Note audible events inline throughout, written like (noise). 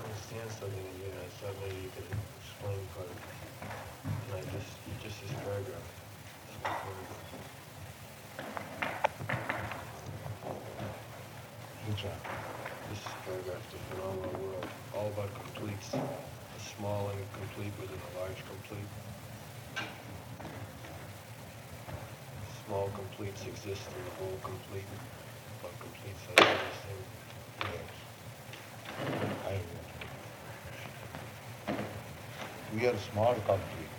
Yeah. I didn't understand something in here, I thought maybe you could explain part of it. And I just, just this paragraph. This paragraph. This paragraph, the phenomenal world, all about completes, a small incomplete within a large complete. Small completes exist in the whole complete, We are small complete.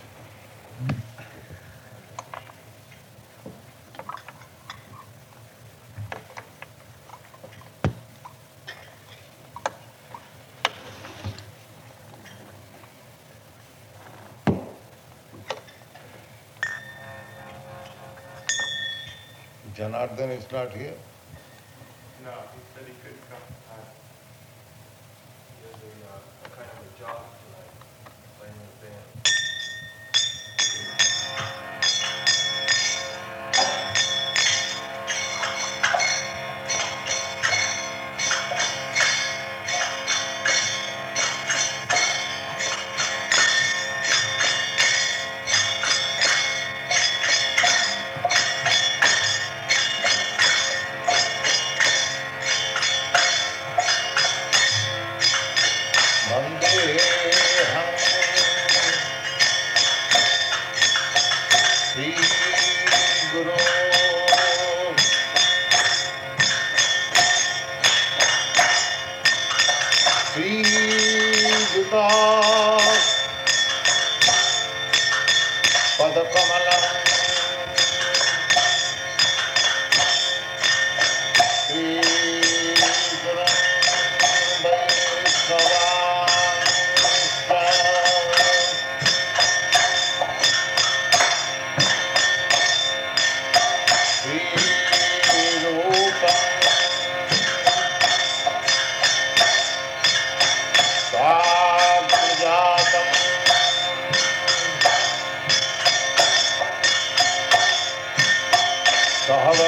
Janardhan is not here. Sattvikan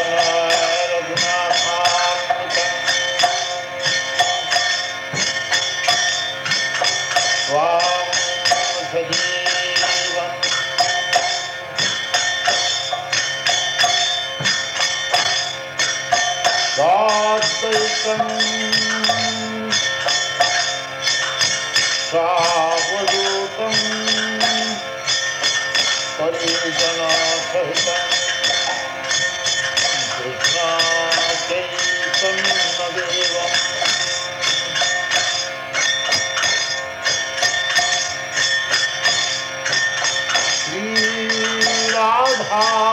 Radha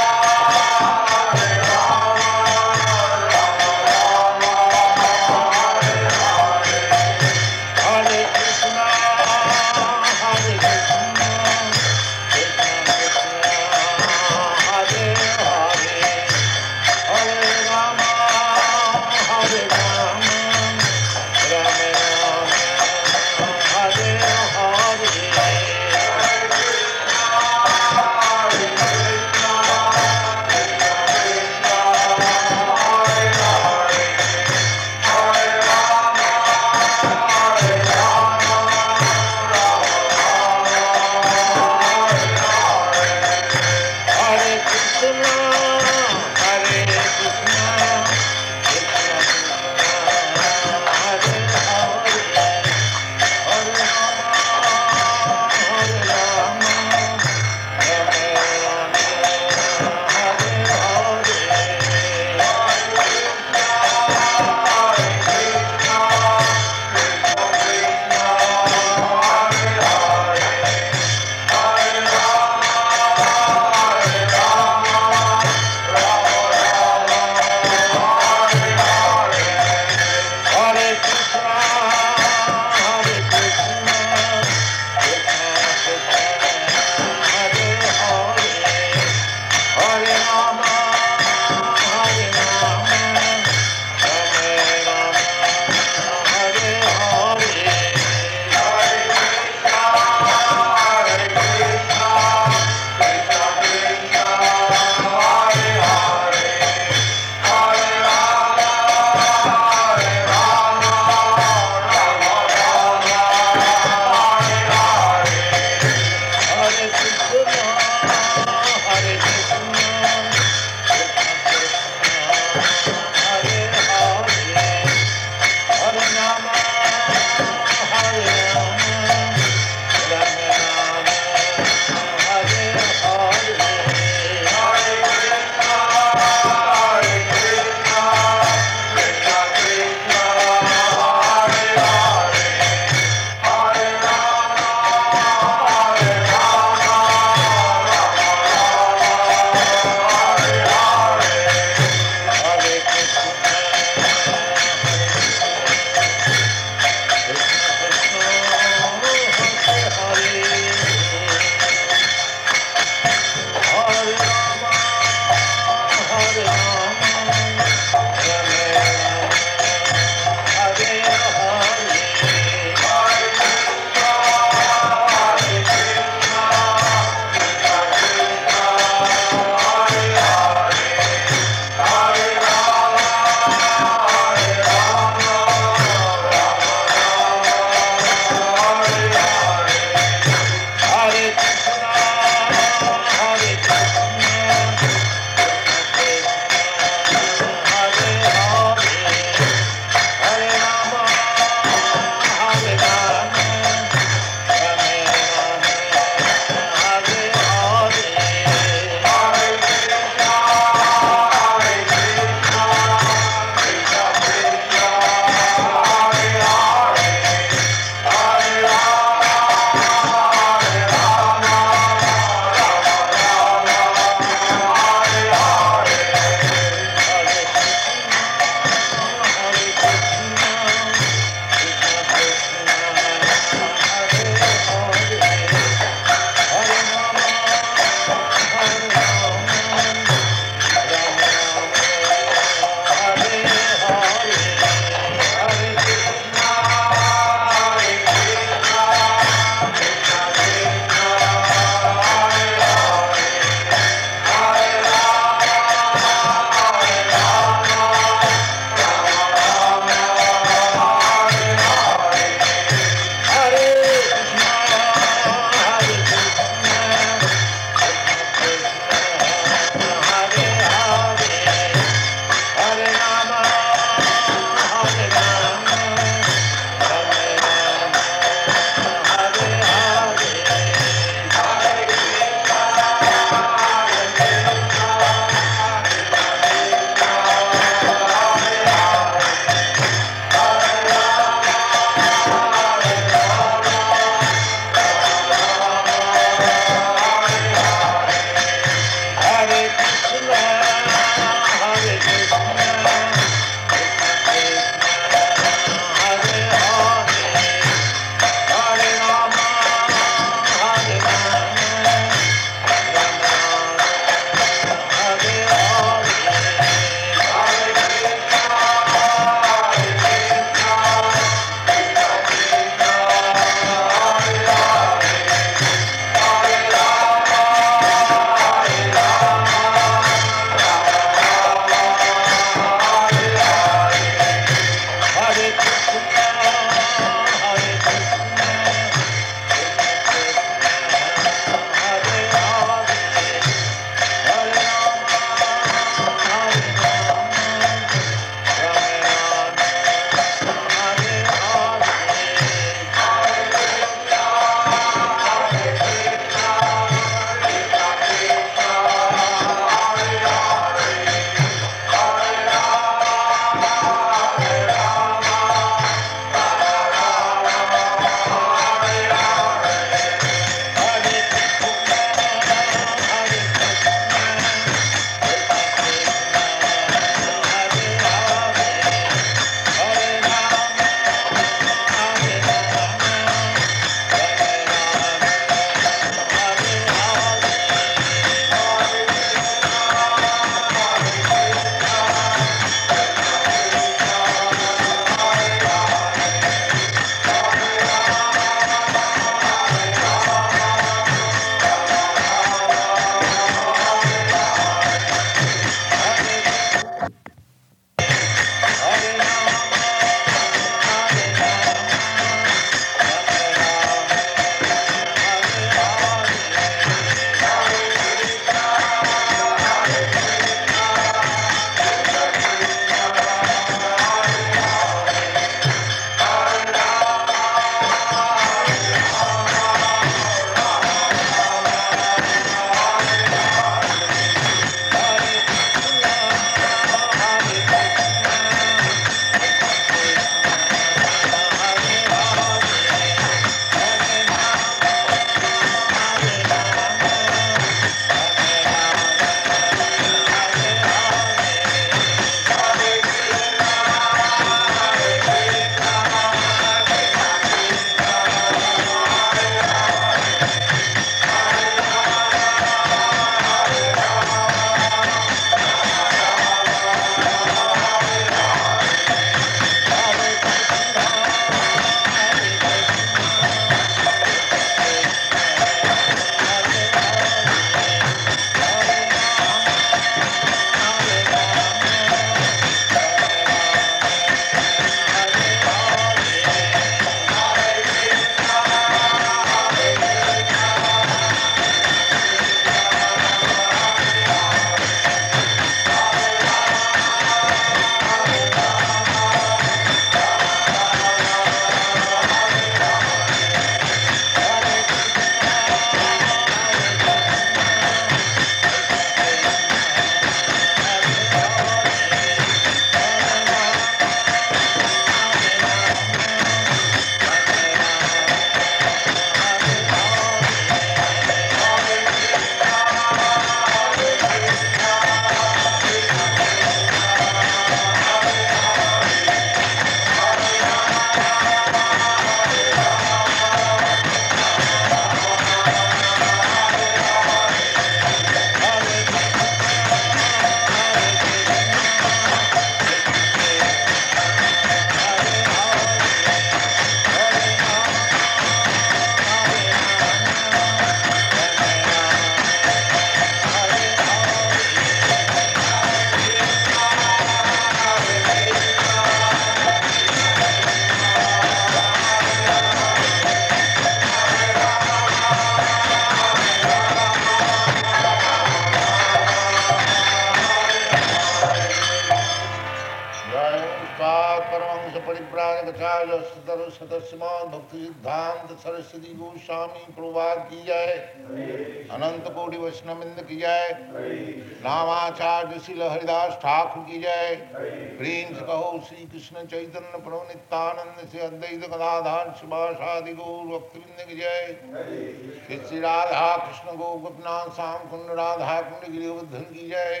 चैतन्य प्रभु से अद्वैत गदाधार शिवासादि गौर भक्तविंद की जय। श्री राधा कृष्ण गो गोपनाथ श्याम कुंड राधा कुंड गिरिवर्धन की जय।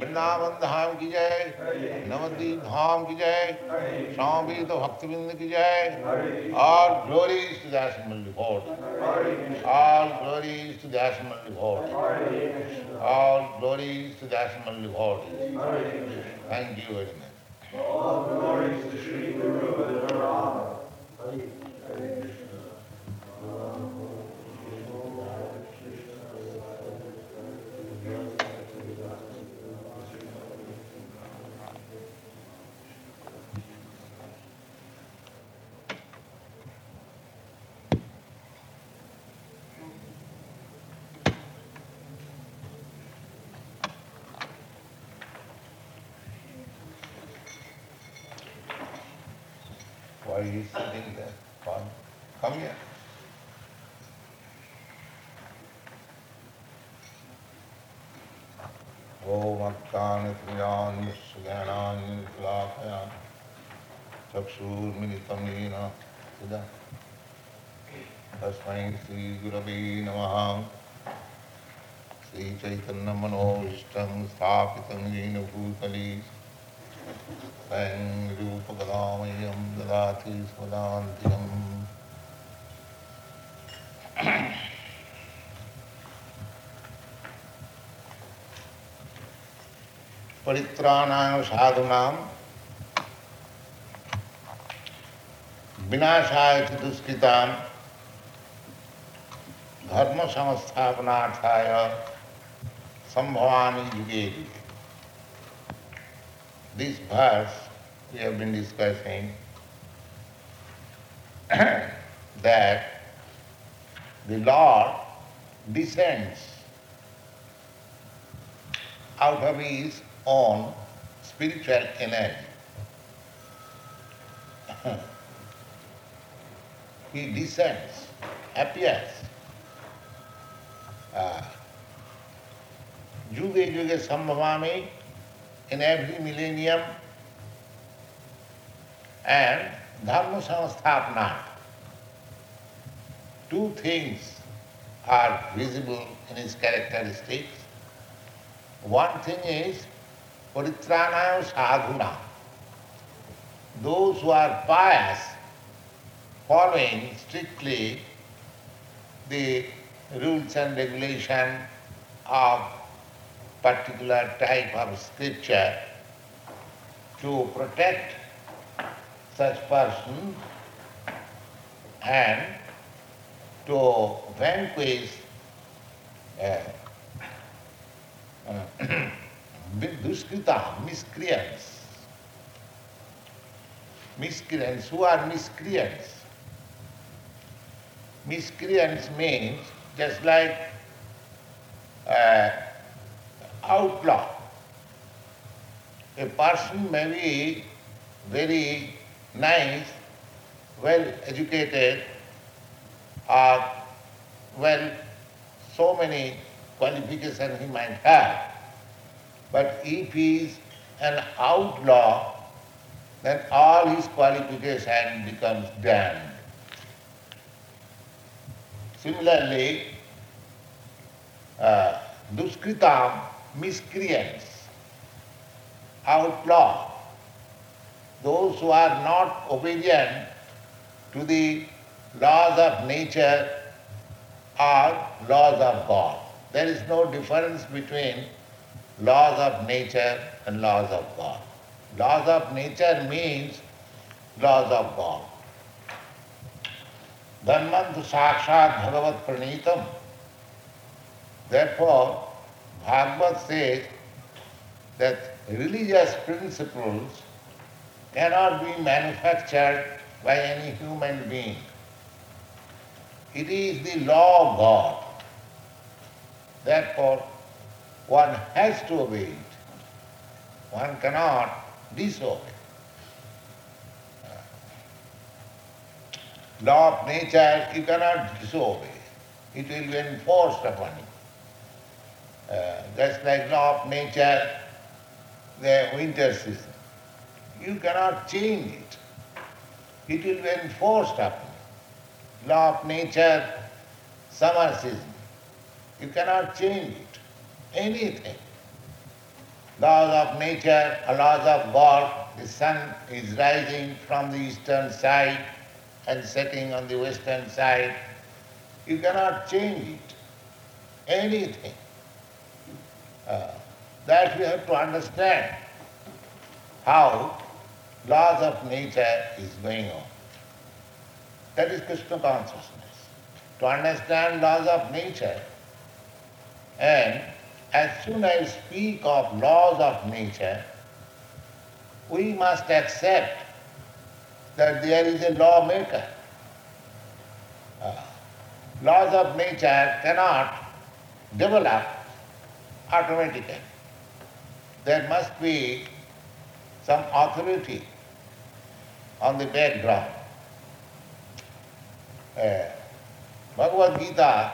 वृंदावन धाम की जय। नवद्वीप धाम की जय। स्वामी तो भक्तविंद की जय। और glory to that fort All glories to the Ashman devotees. All glories to the Ashman devotees. Thank you very much. Why is he sitting there? Come, come here. विलापयान् चक्षुर्मिलितं येन ऐं रूपकलामयं ददाति स्मदान्तिकम् परित्राणां साधूनां विनाशाय धर्मसंस्थापनार्थाय युगे युगे। This verse we have been discussing (clears throat) that the Lord descends out of his own spiritual energy. (clears throat) he descends, appears. Uh, Yuge Yuge Sambhavami in every millennium and Dharma Samsthapana. Two things are visible in his characteristics. One thing is Paritranaya Sadhuna. Those who are pious, following strictly the rules and regulation of particular type of scripture to protect such person and to vanquish uh, uh, (coughs) miscreants. Miscreants, who are miscreants? Miscreants means just like uh, outlaw. A person may be very nice, well educated, or well, so many qualifications he might have. But if he is an outlaw, then all his qualification becomes damned. Similarly, uh, Duskritam, miscreants, outlaw, those who are not obedient to the laws of nature are laws of God. There is no difference between laws of nature and laws of God. Laws of nature means laws of God. Dhanmantu sakshat bhagavat pranitam. Therefore, Bhagavad says that religious principles cannot be manufactured by any human being. It is the law of God. Therefore, one has to obey it. One cannot disobey. law of nature you cannot disobey. It will be enforced upon you. Uh, just like law of nature, the winter season. You cannot change it. It will be enforced upon you. Law of nature, summer season. You cannot change it. Anything. Laws of nature, laws of God, the sun is rising from the eastern side and setting on the western side. You cannot change it. Anything. That we have to understand how laws of nature is going on. That is Krishna consciousness. To understand laws of nature and as soon as we speak of laws of nature, we must accept that there is a lawmaker. Uh, laws of nature cannot develop automatically. There must be some authority on the background. Uh, Bhagavad Gita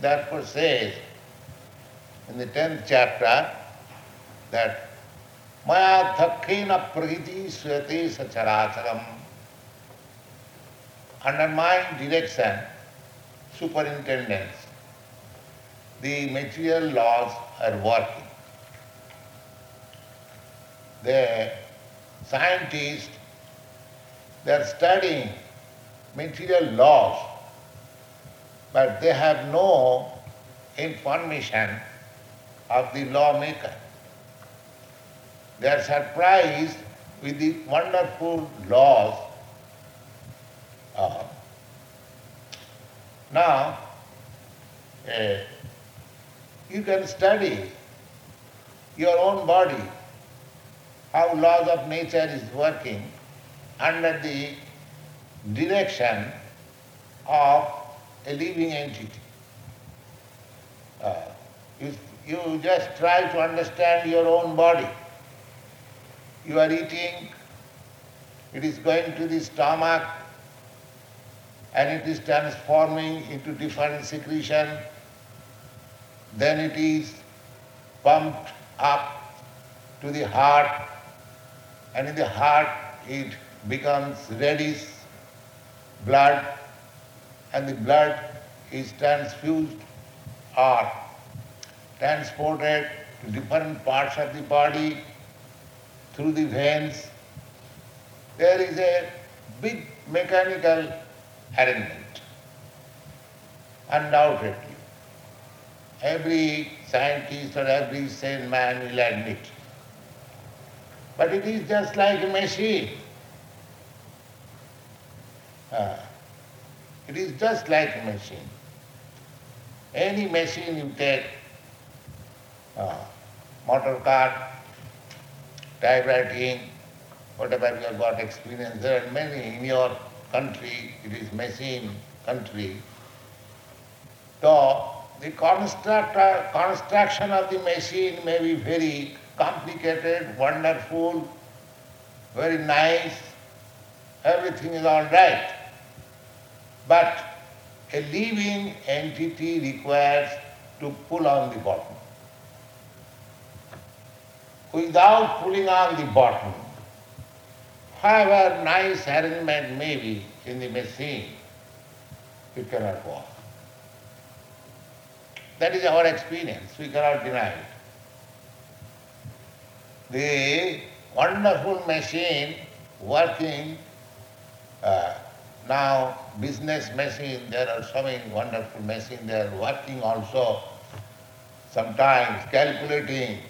therefore says in the tenth chapter that Maya dhakkena prakriti swate sacharacharam under my direction, superintendence, the material laws are working. The scientists, they are studying material laws, but they have no information of the lawmaker. They are surprised with the wonderful laws. Now, uh, you can study your own body, how laws of nature is working under the direction of a living entity. Uh, you, you just try to understand your own body. You are eating, it is going to the stomach and it is transforming into different secretion. Then it is pumped up to the heart and in the heart it becomes reddish blood and the blood is transfused or transported to different parts of the body through the veins. There is a big mechanical arrangement, undoubtedly. Every scientist or every sane man will admit. But it is just like a machine. Uh, it is just like a machine. Any machine you take, uh, motor car, typewriting, whatever you have got experience, there are many in your country, it is machine country. So the construct, uh, construction of the machine may be very complicated, wonderful, very nice, everything is all right. But a living entity requires to pull on the button. Without pulling on the button, however nice arrangement may be in the machine, it cannot work. That is our experience, we cannot deny it. The wonderful machine working uh, now, business machine, there are so many wonderful machines, they are working also. Sometimes calculating,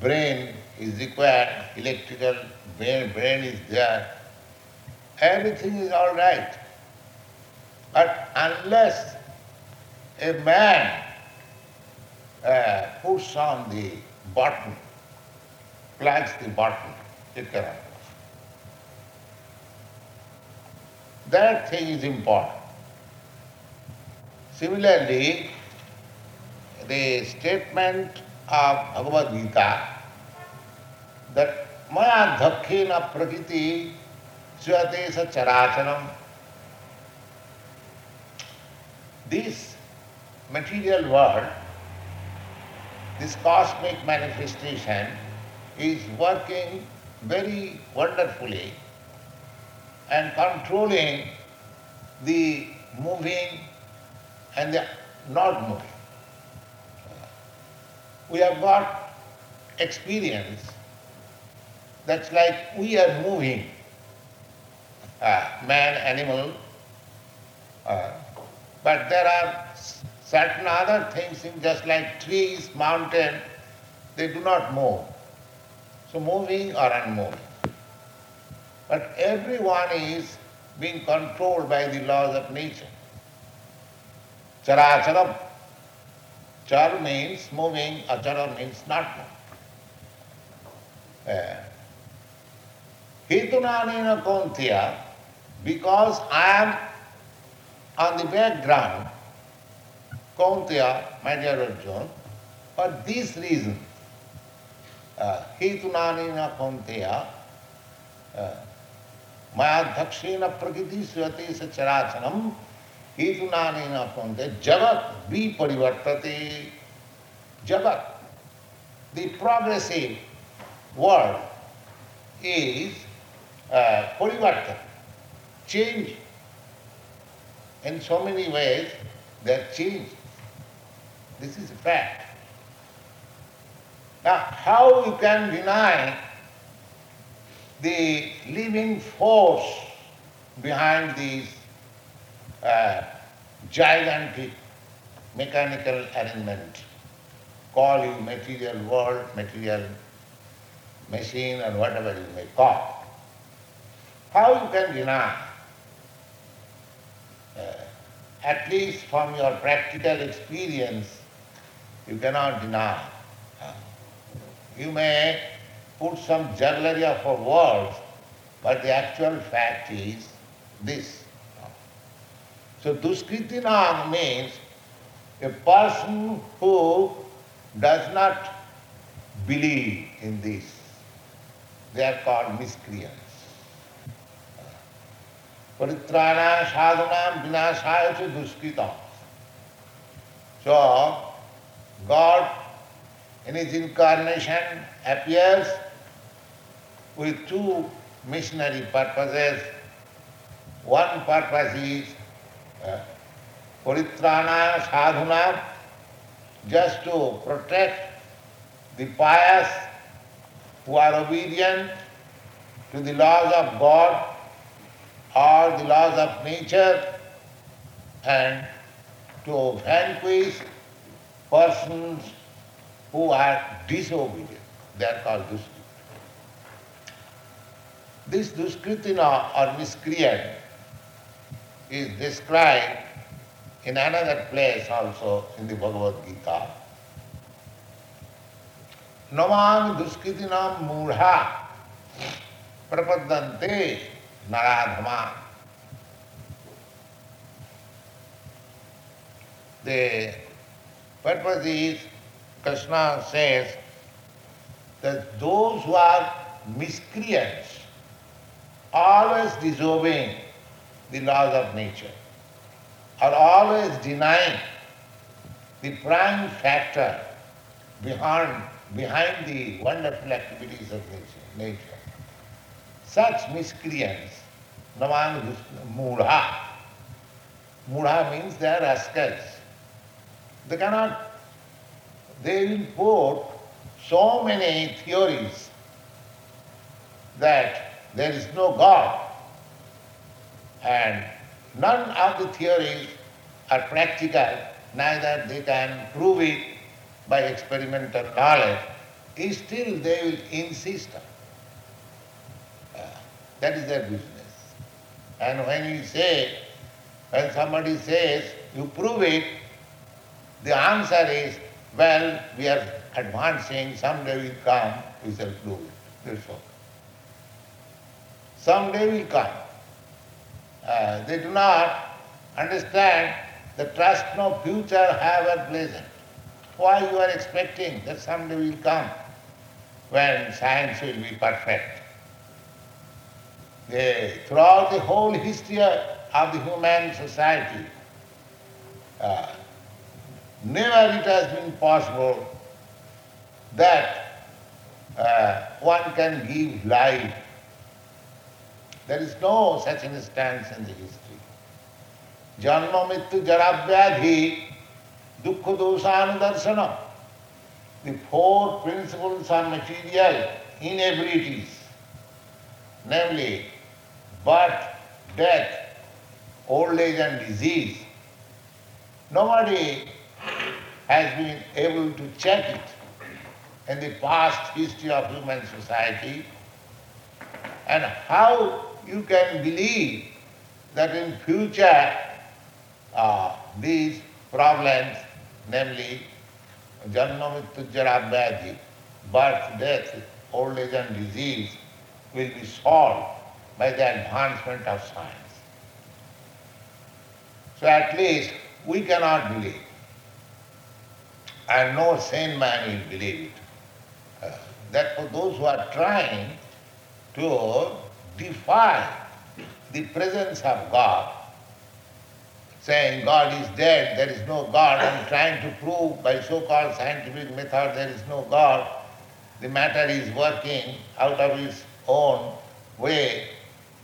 brain is required, electrical brain, brain is there. Everything is all right. But unless a man uh, puts on the button, plugs the button, it cannot. That thing is important. Similarly, the statement of Bhagavad Gita that Maya dhakkena prakriti swatesa characharam this material world, this cosmic manifestation is working very wonderfully and controlling the moving and the not moving. We have got experience that's like we are moving, uh, man, animal, uh, but there are certain other things in just like trees, mountain, they do not move. So moving or unmoving. But everyone is being controlled by the laws of nature. Characharam. Char means moving, achara means not moving. Uh, Hetunanena Kaunteya, because I am on the background, Kontiya, my dear Arjuna, for this reason, हेतुनानेन Kaunteya मयाध्यक्षेण प्रकृति स्वते से चराचरम हेतुनानेन कौंते जगत भी परिवर्तते जगत the progressive world is uh, change. In so many ways, they are changed. This is a fact. Now, how you can deny the living force behind these uh, gigantic mechanical arrangement? Call you material world, material machine, and whatever you may call. How you can deny? Uh, at least from your practical experience, you cannot deny. You may put some jugglery of words, but the actual fact is this. So Duskritinam means a person who does not believe in this. They are called miscreants. Paritrana sadhana vinashaya duskritam. So, God in his incarnation appears with two missionary purposes. One purpose is uh, Paritrana Sadhuna, just to protect the pious who are obedient to the laws of God or the laws of nature and to vanquish persons who are disobedient. They are called Duskriti. This Duskritina or miscreant is described in another place also in the Bhagavad Gita. Namang Duskritinam Mudha Prapadante Naradhama. The purpose is Krishna says that those who are miscreants, always disobeying the laws of nature, are always denying the prime factor behind, behind the wonderful activities of nature. nature. Such miscreants, Naman Mudha. Mudha means they are rascals. They cannot they import so many theories that there is no God and none of the theories are practical, neither they can prove it by experimental knowledge, still they will insist on. Uh, that is their business. And when you say, when somebody says, you prove it, the answer is, well, we are advancing, someday will come, we shall prove it. That's all. Someday will come. Uh, they do not understand the trust no future have at present. Why you are expecting that someday will come when science will be perfect? They, throughout the whole history of the human society, uh, never it has been possible that uh, one can give life. There is no such instance in the history. Janma mittu jaravyadhi dukkha dosanudarsana. The four principles are material inabilities, namely birth, death, old age and disease. Nobody has been able to check it in the past history of human society. And how you can believe that in future uh, these problems, namely Janma Mittu birth, death, old age and disease, will be solved by the advancement of science. So at least we cannot believe. And no sane man will believe it. Uh, that for those who are trying to defy the presence of God, saying God is dead, there is no God, and trying to prove by so-called scientific method there is no God, the matter is working out of its own way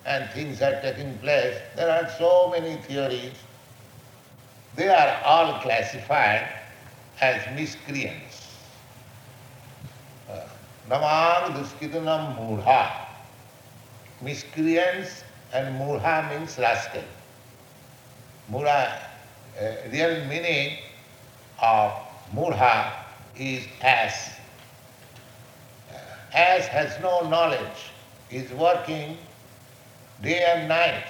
and things are taking place. There are so many theories they are all classified as miscreants. Uh, Namang duskitanam mudha. Miscreants and murha means rascal. Mudha, uh, real meaning of murha is ass. Uh, ass has no knowledge, is working day and night,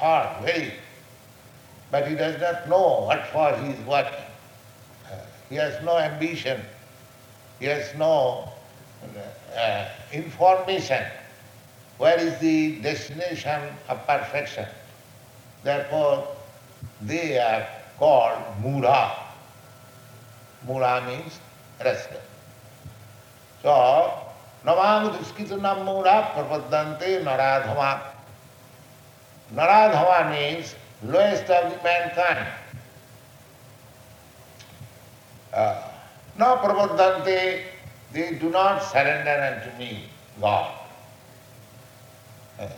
or very but he does not know what for he is working. Uh, he has no ambition, he has no uh, information. Where is the destination of perfection? Therefore, they are called Mura. Mura means rascal. So, Namang Duskitanam Mura Prapadante Naradhama. Naradhama means lowest of mankind. Uh, no prabodhante, they do not surrender unto me, God. Uh,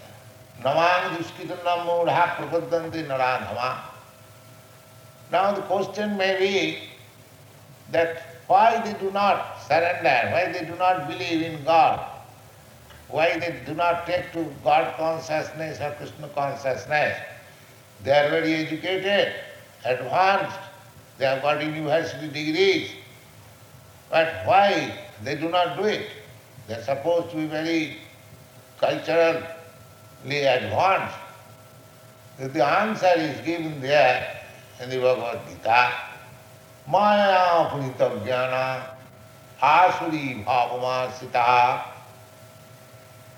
Namang duskitanam mudha prabodhante naradhama. Now the question may be that why they do not surrender, why they do not believe in God, why they do not take to God consciousness or Krishna consciousness. They are very educated, advanced, they have got university degrees. But why they do not do it? They are supposed to be very culturally advanced. The answer is given there in the Bhagavad Gita. Maya punita jnana asuri bhavamasita.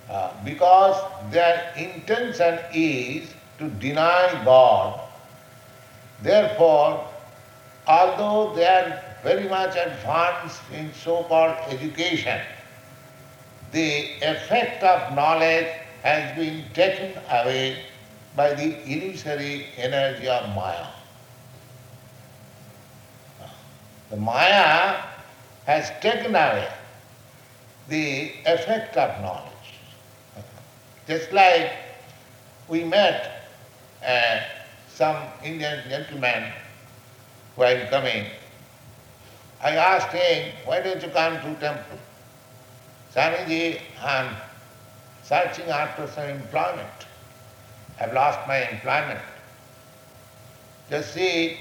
Uh, because their intention is to deny God. Therefore, although they are very much advanced in so-called education, the effect of knowledge has been taken away by the illusory energy of Maya. The Maya has taken away the effect of knowledge. Just like we met uh, some Indian gentleman while coming, I asked him, why don't you come to temple? Swamiji, I'm searching after some employment. I've lost my employment. Just see,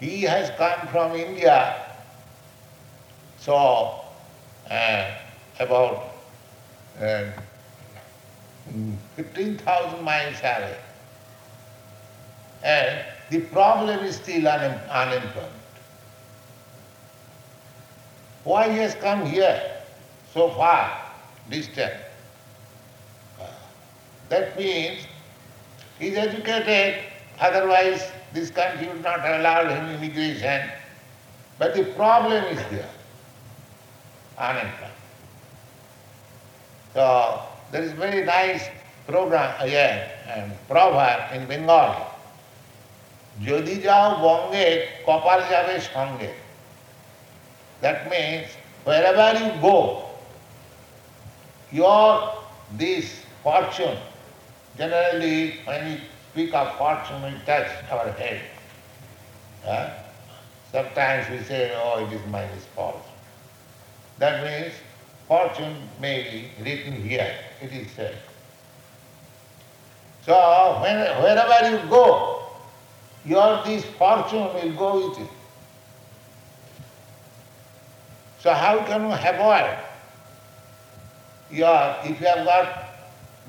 he has come from India, so uh, about uh, 15,000 miles away and the problem is still unem- unemployment. Why he has come here so far, distant? That means he is educated, otherwise this country would not allow him immigration. But the problem is there, unemployment. So there is very nice program here and proverb in Bengali. যদি যাও বঙ্গে কপাল যাবে সঙ্গে That means wherever you go, your this fortune, generally when we speak of fortune, we touch our head. Sometimes we say, oh, it is my misfortune. That means fortune may be written here, it is said. So when, wherever you go, your this fortune will go with you. So how can you avoid? Your, if you have got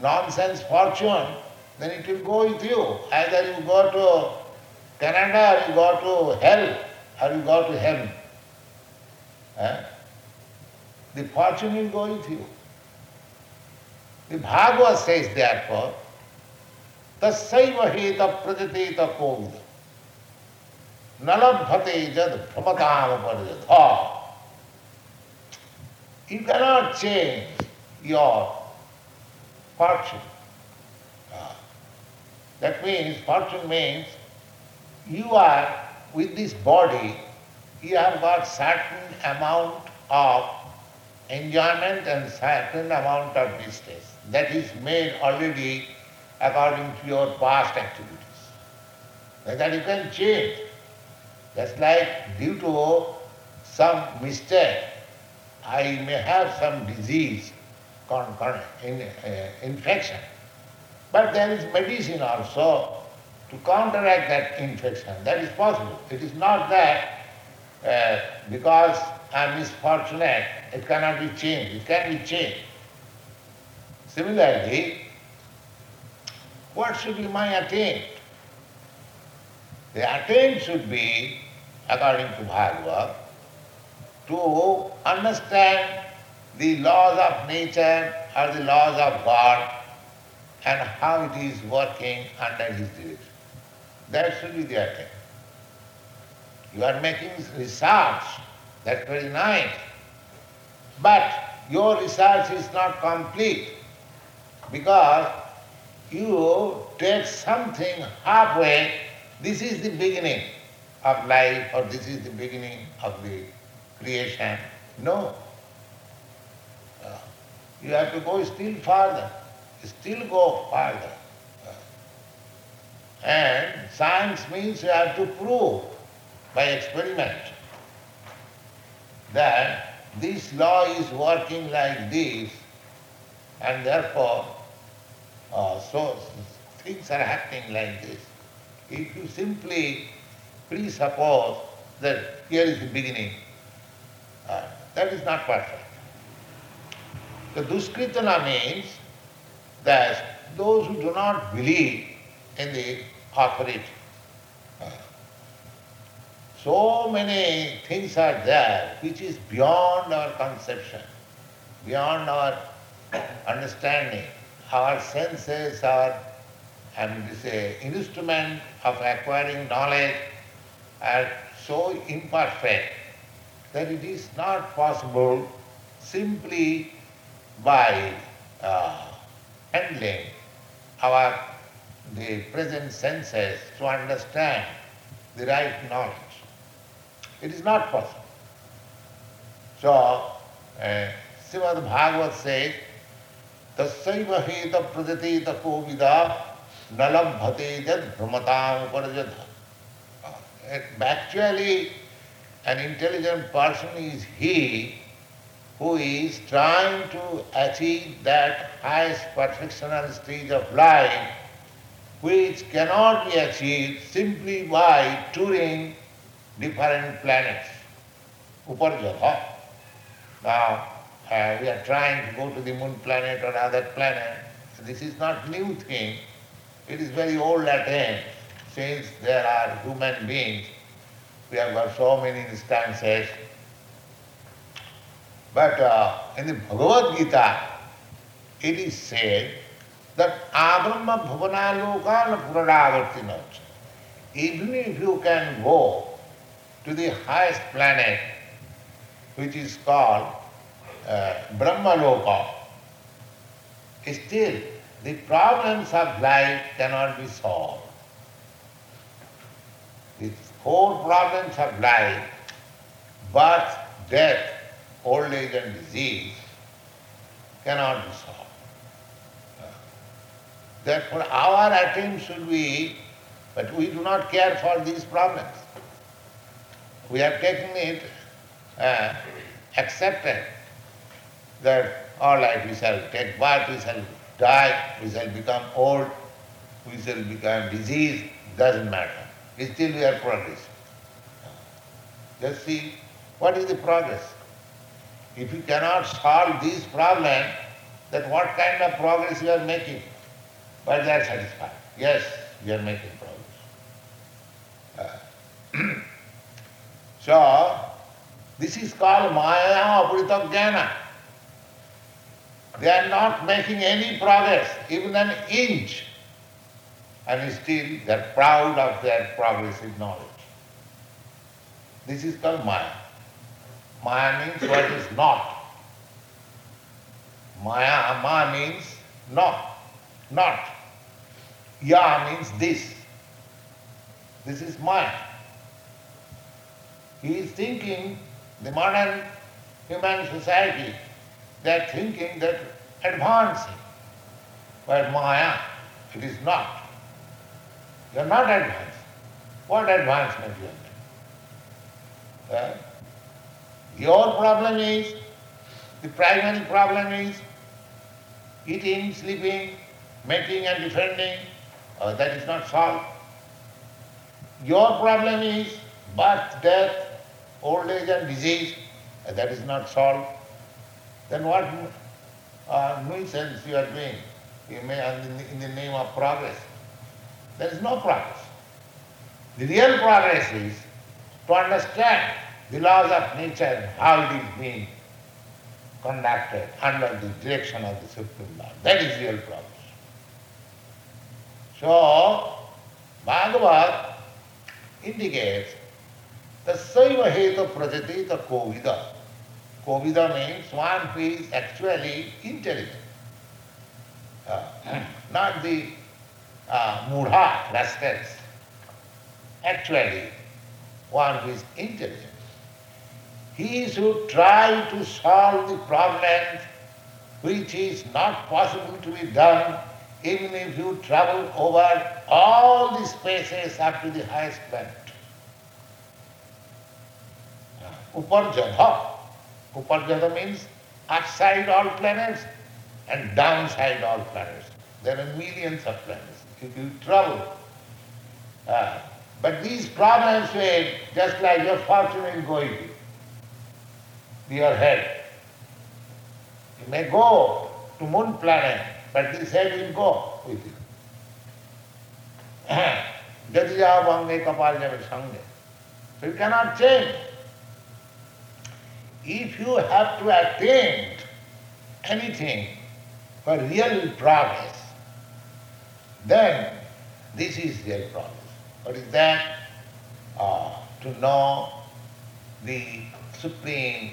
nonsense fortune, then it will go with you. Either you go to Canada or you go to hell or you go to heaven. Eh? The fortune will go with you. The Bhagavad says therefore, तस्व हेत प्रजतेत कोविद न लभते जद भ्रमताम पर्यथ you cannot change your fortune. Ah. That means, fortune means you are with this body, you have got certain amount of enjoyment and certain amount of distress. That is made already according to your past activities. That you can change. Just like due to some mistake, I may have some disease, con- con- in, uh, infection. But there is medicine also to counteract that infection. That is possible. It is not that uh, because I am misfortunate, it cannot be changed. It can be changed. Similarly, what should be my attempt? The attempt should be, according to Bhagavad, to understand the laws of nature or the laws of God and how it is working under His direction. That should be the attempt. You are making research, that's very nice, but your research is not complete because you take something halfway, this is the beginning of life or this is the beginning of the creation. No. Uh, You have to go still farther, still go farther. Uh, And science means you have to prove by experiment that this law is working like this and therefore uh, so things are happening like this. If you simply presuppose that here is the beginning, that is not perfect. The Duskritana means that those who do not believe in the. Uh, so many things are there which is beyond our conception, beyond our understanding. Our senses are and this uh, instrument of acquiring knowledge are so imperfect that it is not possible simply by uh, handling our the present senses to understand the right knowledge. It is not possible. So, uh, Srimad Bhagavat says, तस्व हेत प्रजते तको विदा न लभते जद भ्रमताम परजत Actually, an intelligent person is he who is trying to achieve that highest perfectional stage of life which cannot be achieved simply by touring different planets. Uparjata. Now, uh, we are trying to go to the moon planet or other planet. This is not new thing. It is very old attempt. Since there are human beings, we have got so many instances. But uh, in the Bhagavad Gita, it is said that Abrahma Bhuvanalokan Puradavartinach. Even if you can go to the highest planet, which is called uh, Brahmaloka, still the problems of life cannot be solved. Four problems of life, birth, death, old age and disease, cannot be solved. Therefore, our attempt should be, but we do not care for these problems. We have taken it, uh, accepted that all right, we shall take birth, we shall die, we shall become old, we shall become diseased, doesn't matter. Still we are progressing. Just see what is the progress. If you cannot solve these problems, then what kind of progress you are making? But they are satisfied. Yes, we are making progress. Uh, (clears throat) so, this is called Maya Aprita Jnana. They are not making any progress, even an inch. And still they are proud of their progressive knowledge. This is called Maya. Maya means what is not. Maya, Ma means not, not. Ya means this. This is Maya. He is thinking, the modern human society, they are thinking that advancing. But Maya, it is not. You are not advanced. What advancement you are making? Uh, your problem is, the primary problem is eating, sleeping, making and defending. Uh, that is not solved. Your problem is birth, death, old age and disease. Uh, that is not solved. Then what uh, nuisance you are doing? You may in the name of progress. There is no progress. The real progress is to understand the laws of nature, and how it is being conducted under the direction of the Supreme Lord. That is real progress. So, Bhagavad indicates the Saiva Heta the Kovida. Kovida means one who is actually intelligent. Uh, (clears throat) not the uh, mudha, rascals. Actually, one who is intelligent. He should try to solve the problems which is not possible to be done even if you travel over all the spaces up to the highest planet. Uparjadha. Uparjadha means upside all planets and downside all planets. There are millions of planets. You travel, uh, but these problems will, just like your fortune is going to your head. You may go to moon planet, but this head will go with you. (coughs) So you cannot change. If you have to attain anything for real progress, then this is real progress. What is that? Uh, to know the supreme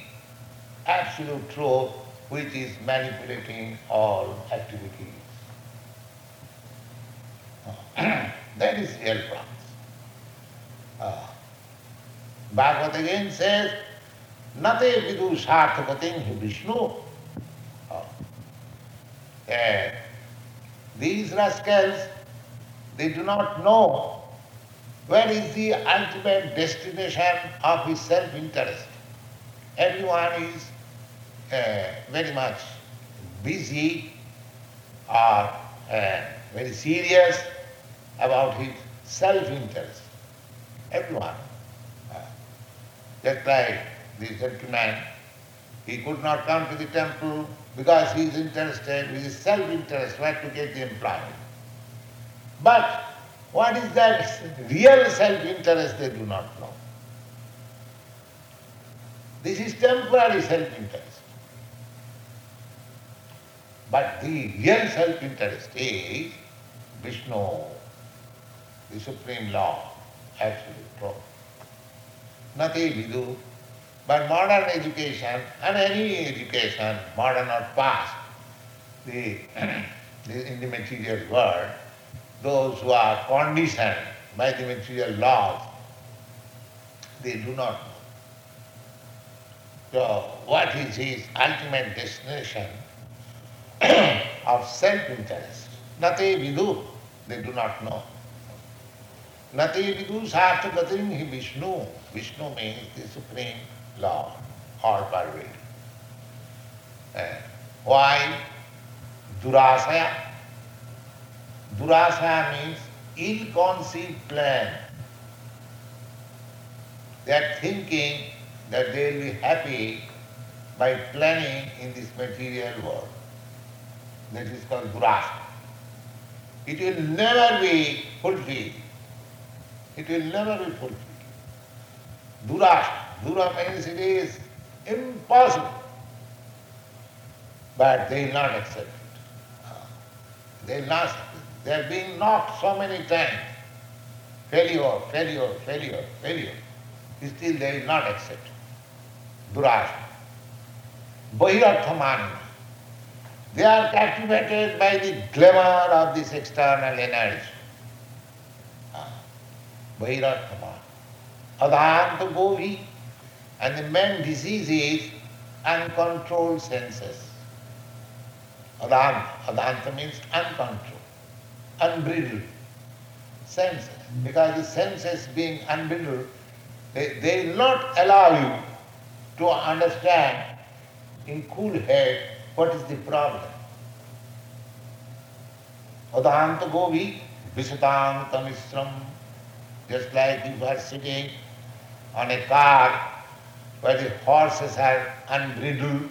absolute truth which is manipulating all activities. (clears throat) that is real progress. Uh, Bhagavad again says, Nate vidu sarthakating Vishnu. Uh, uh, these rascals, they do not know where is the ultimate destination of his self-interest. Everyone is uh, very much busy or uh, very serious about his self-interest. Everyone. Uh, just like this gentleman, he could not come to the temple because he is interested with his self-interest where to get the employment. But what is that real self-interest they do not know. This is temporary self-interest. But the real self-interest is Vishnu, the Supreme Law, absolute. Nothing we do. But modern education, and any education, modern or past, the, in (clears throat) the material world, those who are conditioned by the material laws, they do not know. So, what is his ultimate destination (clears throat) of self-interest? Nate vidu, they do not know. Nate vidu sarthagatim hi Vishnu. Vishnu means the Supreme Lord, all pervading. Why? Durasaya. Durasaya means ill-conceived plan. They are thinking that they will be happy by planning in this material world. That is called durasaya. It will never be fulfilled. It will never be fulfilled. Durasaya. Dura means it is impossible. But they will not accept it. They will They are being knocked so many times. Failure, failure, failure, failure. Still they will not accept. Durasha. Bahirarthaman. They are captivated by the glamour of this external energy. Bahirarthaman. Adhanta Govi. And the main disease is uncontrolled senses. Adanta. Adanta means uncontrolled, unbridled senses. Because the senses being unbridled, they, they will not allow you to understand in cool head what is the problem. Adanta Govi, Visatanta Misram, just like you are sitting on a car where the horses are unbridled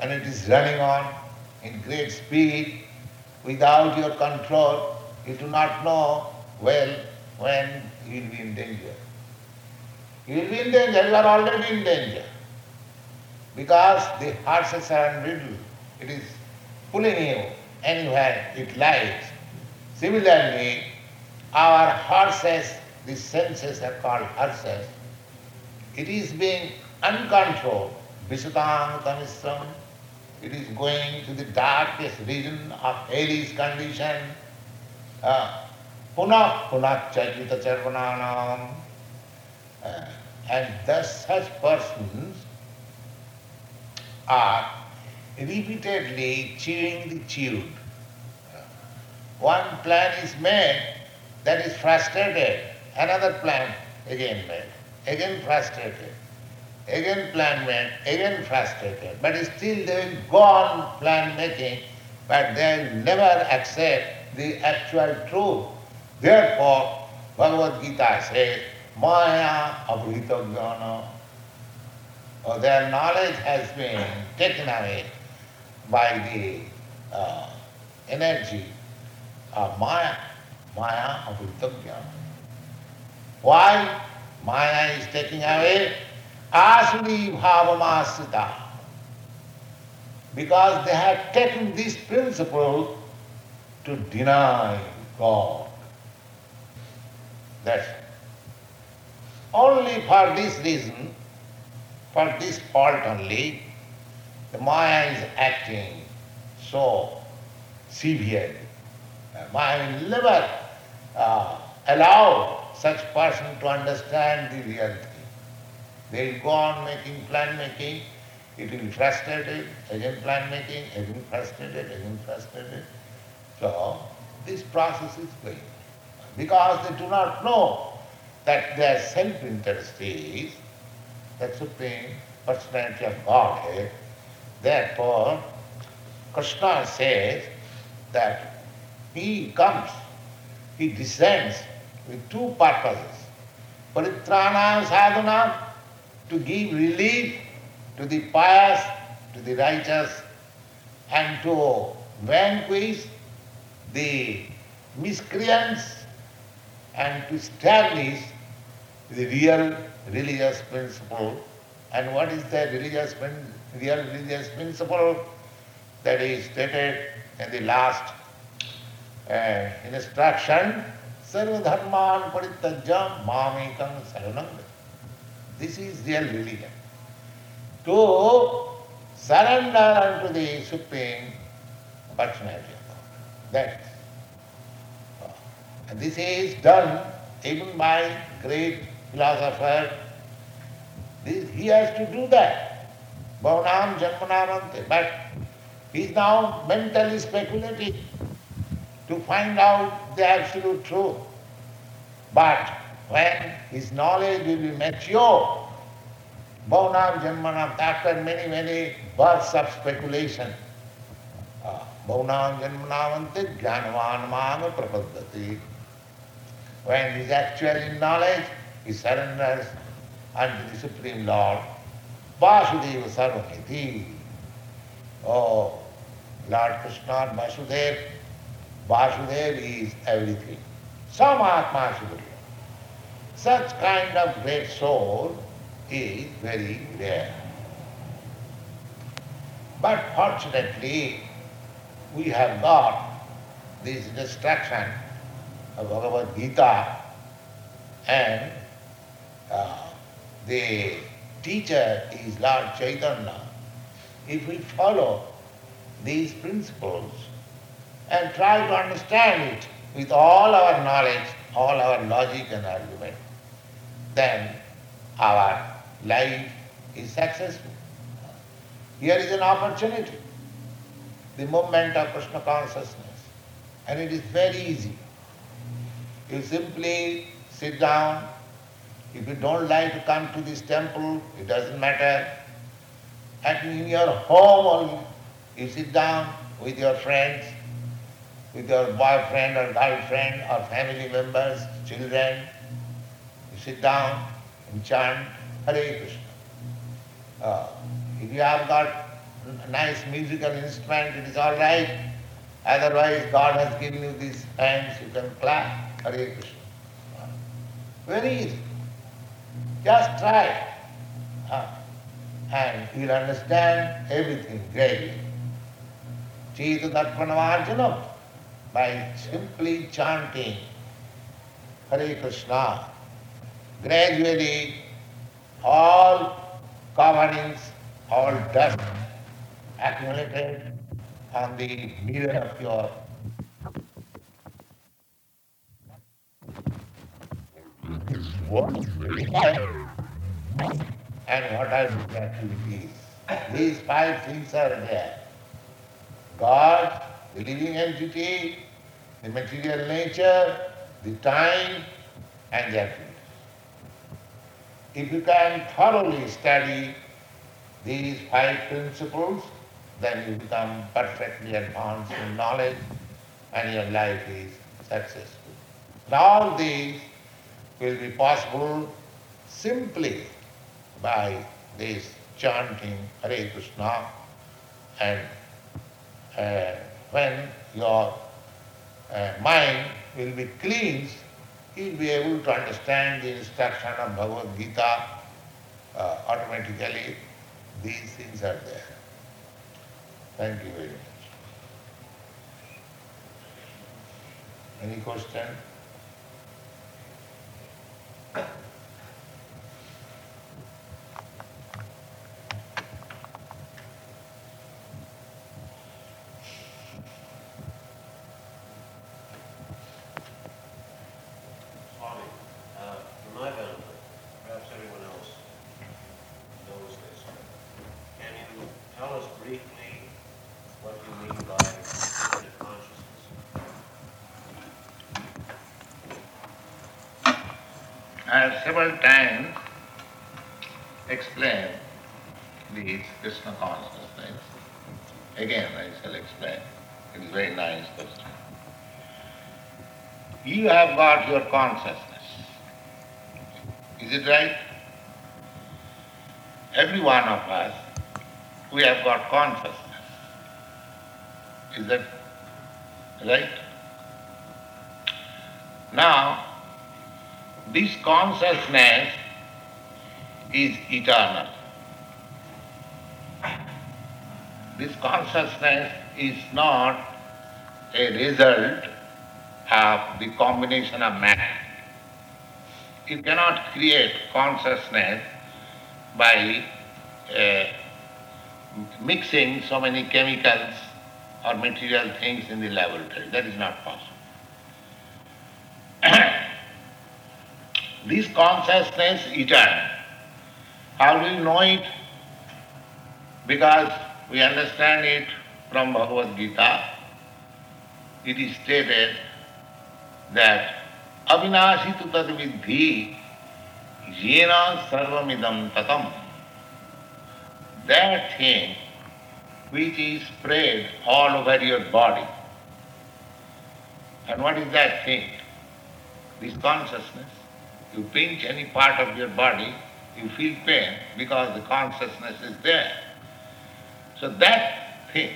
and it is running on in great speed without your control, you do not know well when you will be in danger. You will be in danger, you are already in danger. Because the horses are unbridled. It is pulling you anywhere it likes. Similarly, our horses, the senses are called horses, it is being uncontrolled. Visudang Tamisram, it is going to the darkest region of hellish condition. Uh, Punah chajita charvananam. Uh, and thus such persons are repeatedly chewing the chewed. One plan is made that is frustrated, another plan again made, again frustrated, again plan made, again frustrated. But still they will go on plan making, but they will never accept the actual truth. Therefore, Bhagavad Gita says, Maya abhita jnana. Or their knowledge has been taken away by the uh, energy of Maya. Maya abhita jnana. Why Maya is taking away? Asuri bhavamasita. Because they have taken this principle to deny God. That's only for this reason, for this fault only, the Maya is acting so severely. Maya will never uh, allow such person to understand the real thing. They will go on making plan making, it will be frustrated, again plan making, again frustrated, again frustrated. So this process is going because they do not know that their self-interest is the supreme personality of Godhead. Therefore, Krishna says that he comes, he descends with two purposes. Paritrana sadhana, to give relief to the pious, to the righteous, and to vanquish the miscreants and to establish the real religious principle. And what is the religious real religious principle? That is stated in the last uh, instruction, Sarva Dharman Parityajya Mamekam Saranam. This is real religion. To surrender unto the Supreme Personality of God. That and this is done even by great philosopher he has to do that. Bahunam Janmanamante. But he's now mentally speculating to find out the absolute truth. But when his knowledge will be mature, Bahunam Janmanam, after many, many births of speculation, ah, Bahunam Janmanamante Jnanavan Prapadyate. When he is actually in knowledge, he surrenders unto the Supreme Lord. Vasudeva Sarvamiti. Oh, Lord Krishna Vasudev. Vasudev is everything. Samatma Sudhya. Such kind of great soul is very rare. But fortunately, we have got this instruction of Bhagavad Gita and uh, the teacher is Lord Chaitanya. If we follow these principles and try to understand it with all our knowledge, all our logic and argument, then our life is successful. Here is an opportunity, the movement of Krishna consciousness, and it is very easy. You simply sit down. If you don't like to come to this temple, it doesn't matter. At in your home only, you sit down with your friends, with your boyfriend or girlfriend or family members, children. Sit down and chant Hare Krishna. Uh, if you have got a nice musical instrument, it is all right. Otherwise, God has given you these hands, you can clap Hare Krishna. Very easy. Just try. Uh, and you'll understand everything greatly. Chita Darpanavarjanam, by simply chanting Hare Krishna, gradually all coverings, all dust accumulated on the mirror of your and what are the activities? These five things are there. God, the living entity, the material nature, the time, and the activity. If you can thoroughly study these five principles, then you become perfectly advanced in knowledge and your life is successful. And all these will be possible simply by this chanting Hare Krishna and uh, when your uh, mind will be cleansed, will be able to understand the instruction of Bhagavad Gita uh, automatically. These things are there. Thank you very much. Any question? Swami, uh, for my benefit, perhaps everyone else knows this, can you tell us briefly what you mean by infinite consciousness? I have several times explained this Krishna consciousness. Again, I shall explain. It is very nice question. You have got your consciousness. Is it right? Every one of us, we have got consciousness. Is that right? Now, this consciousness is eternal. This consciousness is not a result of the combination of matter. You cannot create consciousness by uh, mixing so many chemicals or material things in the laboratory. That is not possible. (clears throat) this consciousness eternal. How do you know it? Because we understand it from Bhagavad Gita. It is stated that vidhi yena sarvamidam tatam. That thing which is spread all over your body. And what is that thing? This consciousness. You pinch any part of your body, you feel pain because the consciousness is there. So that thing,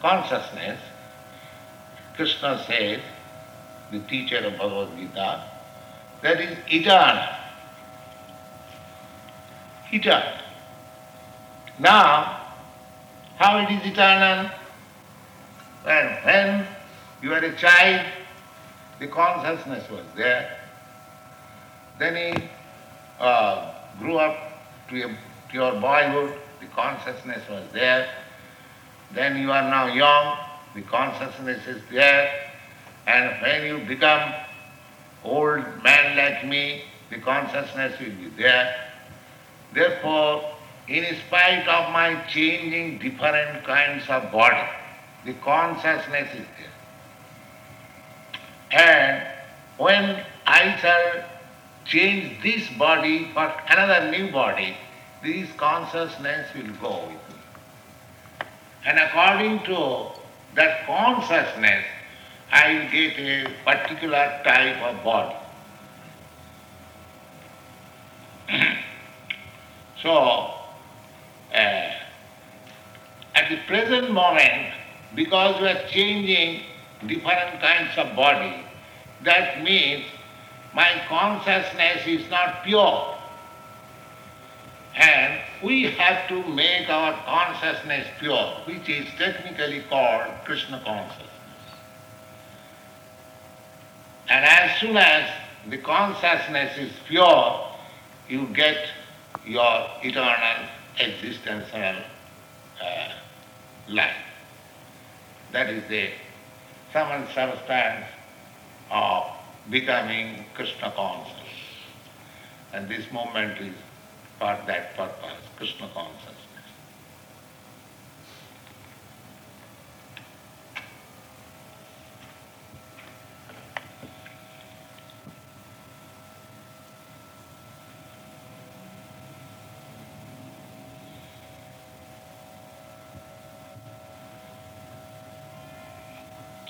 consciousness, Krishna says, the teacher of Bhagavad Gita, that is eternal. Eternal. Now, how it is eternal? When, when you were a child, the consciousness was there. Then he uh, grew up to, a, to your boyhood, the consciousness was there. Then you are now young, the consciousness is there. And when you become old man like me, the consciousness will be there. Therefore, in spite of my changing different kinds of body, the consciousness is there. And when I shall change this body for another new body, this consciousness will go with me. And according to that consciousness, I will get a particular type of body. (clears throat) so, uh, at the present moment, because we are changing different kinds of body, that means my consciousness is not pure. And we have to make our consciousness pure, which is technically called Krishna consciousness. And as soon as the consciousness is pure, you get your eternal existential uh, life. That is the sum and substance of becoming Krishna conscious. And this moment is for that purpose, Krishna consciousness.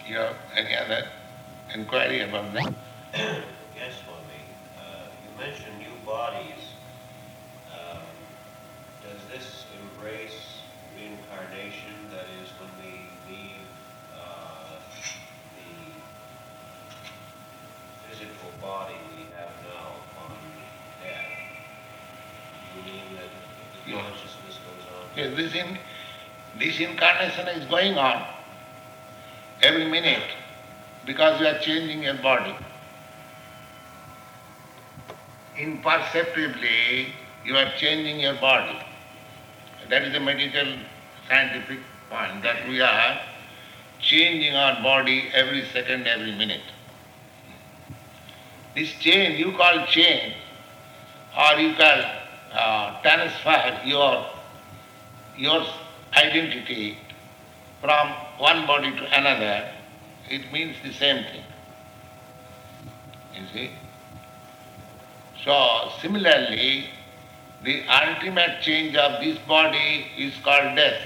You have any other inquiry about that? Yes, Swami. Uh, you mentioned new bodies. Um, does this embrace reincarnation? That is, when we leave uh, the physical body we have now on death? You mean that the consciousness goes on? Yes, this, in, this incarnation is going on every minute because you are changing your body. Imperceptibly, you are changing your body. That is the medical scientific point that we are changing our body every second, every minute. This change you call change, or you call uh, transfer your your identity from one body to another, it means the same thing. You see? So, similarly, the ultimate change of this body is called death.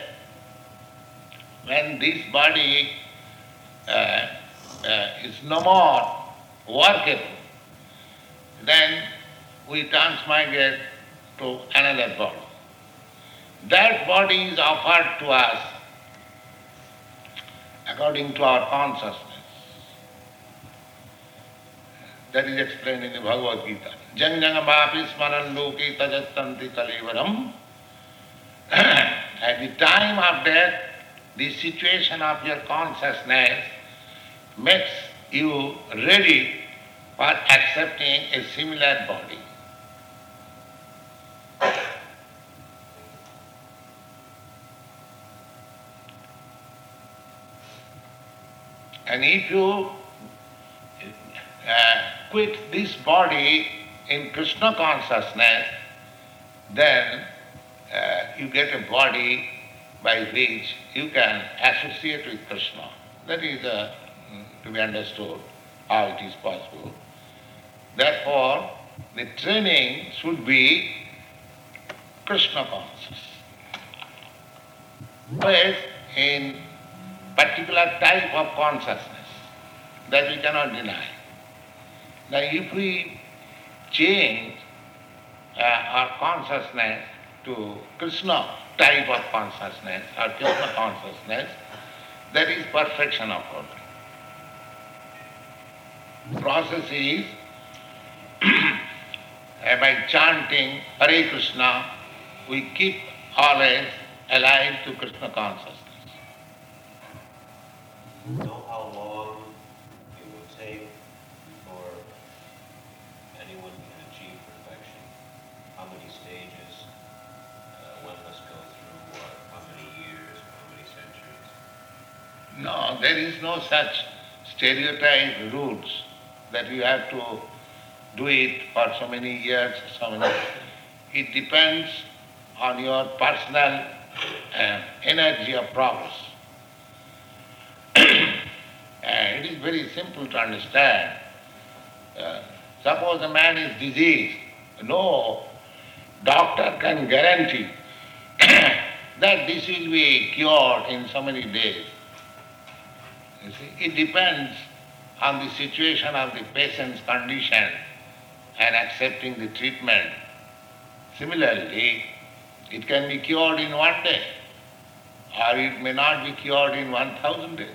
When this body uh, uh, is no more workable, then we transmigrate to another body. That body is offered to us according to our consciousness. That is explained in the Bhagavad Gita. Jan janamapi smaran loke tajastanti kalevaram. (clears throat) At the time of death, the situation of your consciousness makes you ready for accepting a similar body. And if you uh, quit this body in Krishna consciousness, then uh, you get a body by which you can associate with Krishna. That is uh, to be understood how it is possible. Therefore, the training should be Krishna conscious. Always in particular type of consciousness that we cannot deny. Now if we change uh, our consciousness to Krishna type of consciousness or Krishna consciousness, that is perfection of life. Process is (clears throat) by chanting Hare Krishna, we keep always alive to Krishna consciousness. No, such stereotype rules that you have to do it for so many years, so many. It depends on your personal uh, energy of progress. and (coughs) it is very simple to understand. Uh, suppose a man is diseased, no doctor can guarantee (coughs) that this will be cured in so many days. You see, it depends on the situation of the patient's condition and accepting the treatment. Similarly, it can be cured in one day, or it may not be cured in 1000 days.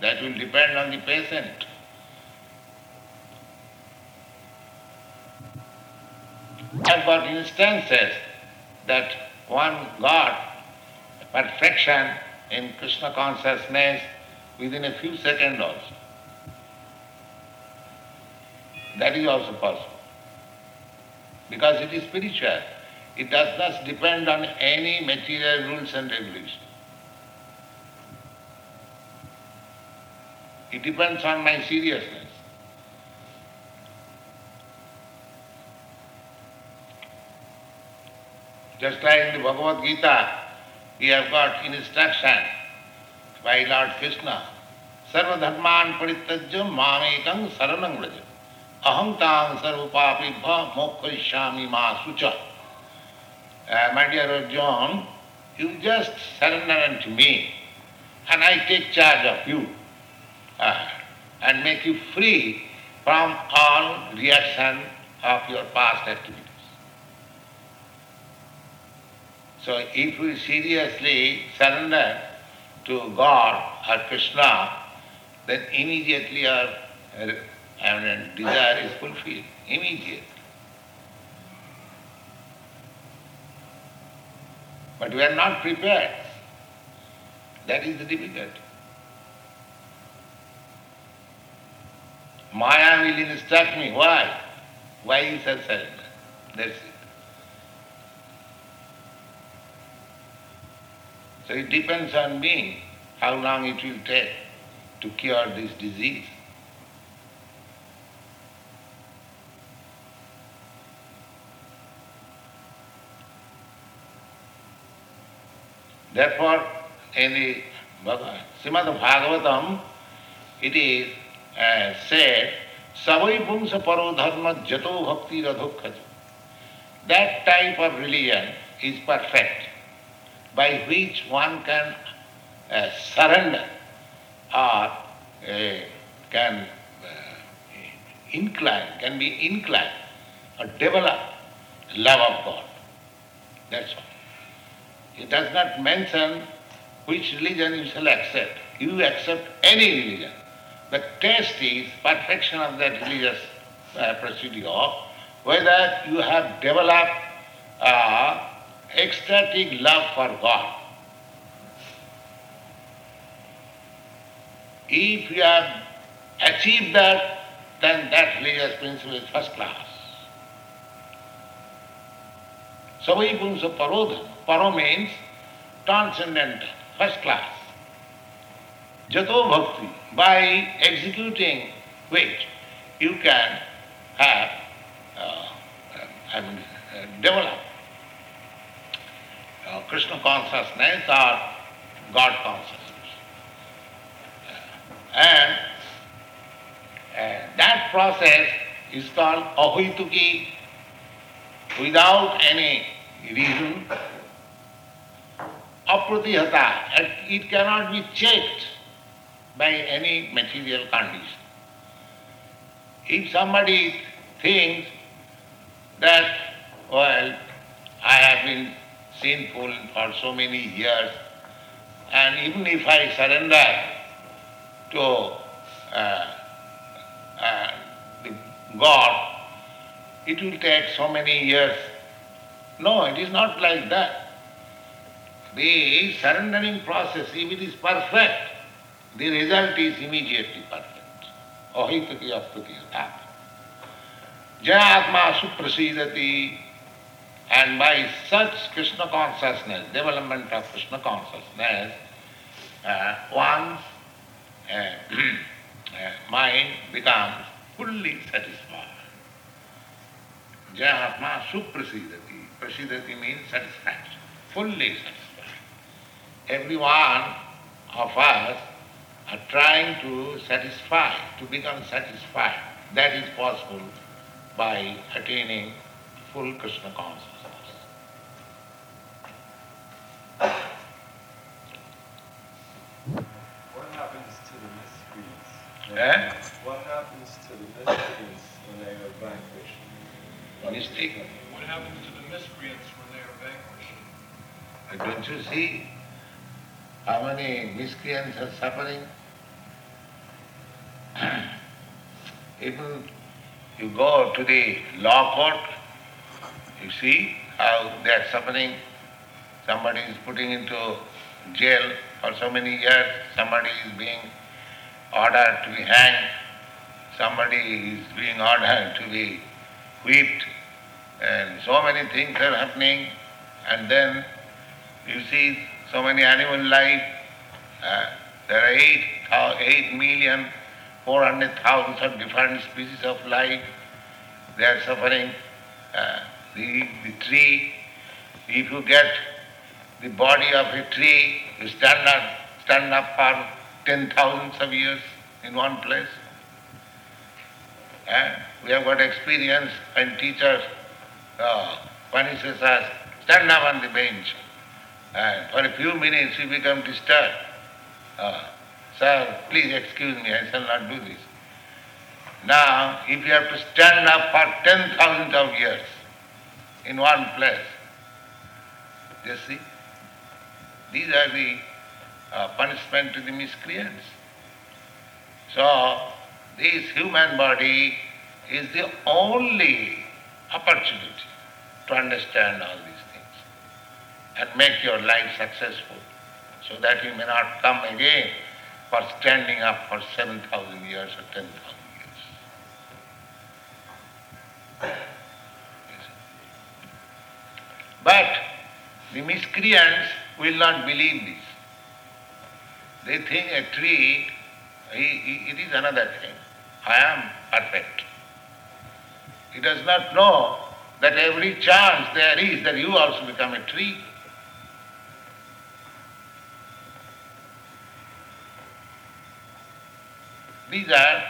That will depend on the patient. I've got instances that one got perfection in Krishna consciousness within a few seconds also. That is also possible. Because it is spiritual. It does not depend on any material rules and regulations. It depends on my seriousness. Just like in the Bhagavad Gita, we have got instruction by Lord Krishna, Sarvadharman parityajya mamekam saranam vraja. Aham tam sarvapapibha mokkhishyami ma sucha. Uh, my dear Arjun, you just surrender unto me and I take charge of you uh, and make you free from all reaction of your past activities. So if we seriously surrender to God or Krishna, then immediately our I desire is fulfilled, immediately. But we are not prepared. That is the difficulty. Maya will instruct me. Why? Why is her surrender? That's it. So it depends on me how long it will take to cure this disease. Therefore, in the Srimad Bhagavatam, it is uh, said, Savai Pumsa Paro Dharma Jato Bhakti Radhokhaja. That type of religion is perfect, by which one can uh, surrender or uh, can uh, incline, can be inclined or develop love of God. That's all. It does not mention which religion you shall accept. You accept any religion. The test is perfection of that religious uh, procedure, whether you have developed uh, ecstatic love for God. If you have achieved that, then that religious principle is first class. Savai Pumsa Parodha. Paro means transcendental, first class. Jato Bhakti, by executing which you can have uh, I mean, uh, develop uh, Krishna consciousness or God consciousness. And uh, that process is called ahaituki without any reason. Apratihata, it cannot be checked by any material condition. If somebody thinks that, well, I have been sinful for so many years, and even if I surrender to uh, uh, God, it will take so many years. No, it is not like that. The surrendering process, if it is perfect, the result is immediately perfect. Ahitati apati that. Jayatma suprasidati and by such Krishna consciousness, development of Krishna consciousness, uh, one's uh, (clears throat) uh, mind becomes fully satisfied. Jahatma suprasidati. Prasidati means satisfaction, fully satisfied. Every one of us are trying to satisfy, to become satisfied. That is possible by attaining full Krishna consciousness. What happens to the miscreants? Eh? What happens to the miscreants when they are vanquished? Mystic. What happens to the miscreants when they are vanquished? Uh, Don't you see how many miscreants are suffering? (clears throat) Even you go to the law court, you see how they are suffering. Somebody is putting into jail for so many years, somebody is being ordered to be hanged, somebody is being ordered to be whipped, and so many things are happening, and then you see so many animal life. Uh, there are eight, uh, eight million, four hundred thousand of different species of life. They are suffering. Uh, the, the tree, if you get the body of a tree, you stand up, stand up for ten thousands of years in one place. And we have got experience and teachers uh, punishes us, stand up on the bench. And for a few minutes we become disturbed. Uh, Sir, please excuse me, I shall not do this. Now, if you have to stand up for ten thousand of years in one place, you see, these are the uh, punishment to the miscreants. So, this human body is the only opportunity to understand all these things and make your life successful so that you may not come again for standing up for 7,000 years or 10,000 years. But the miscreants will not believe this. They think a tree, it is another thing. I am perfect. He does not know that every chance there is that you also become a tree. These are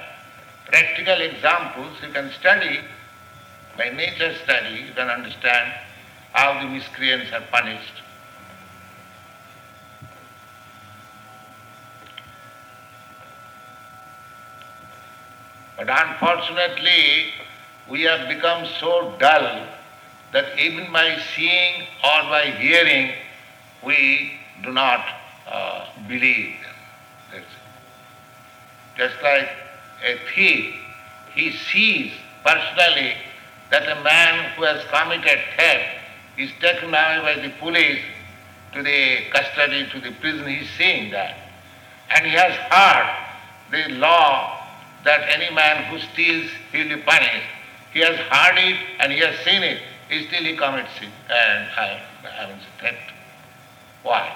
practical examples you can study. By nature study, you can understand how the miscreants are punished. But unfortunately, we have become so dull that even by seeing or by hearing, we do not uh, believe them. That's it. Just like a thief, he sees personally that a man who has committed theft is taken away by the police to the custody, to the prison, he is seeing that. And he has heard the law that any man who steals, he will be punished. He has heard it and he has seen it, still he commits sin and I, I theft. Why?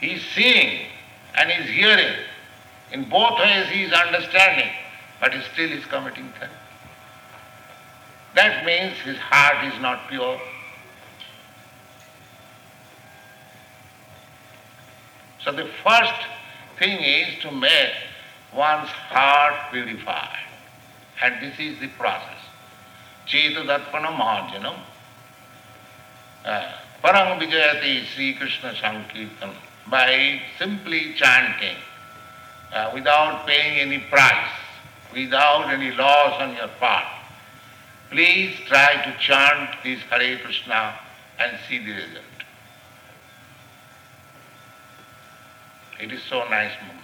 He is seeing and he is hearing. In both ways he is understanding, but he still is committing theft. That means his heart is not pure. So the first thing is to make one's heart purified. And this is the process. Chetadatpana marjanam. Uh, Parang Vijayati Sri Krishna Sankirtan. By simply chanting, uh, without paying any price, without any loss on your part. Please try to chant this Hare Krishna and see the result. It is so nice moment.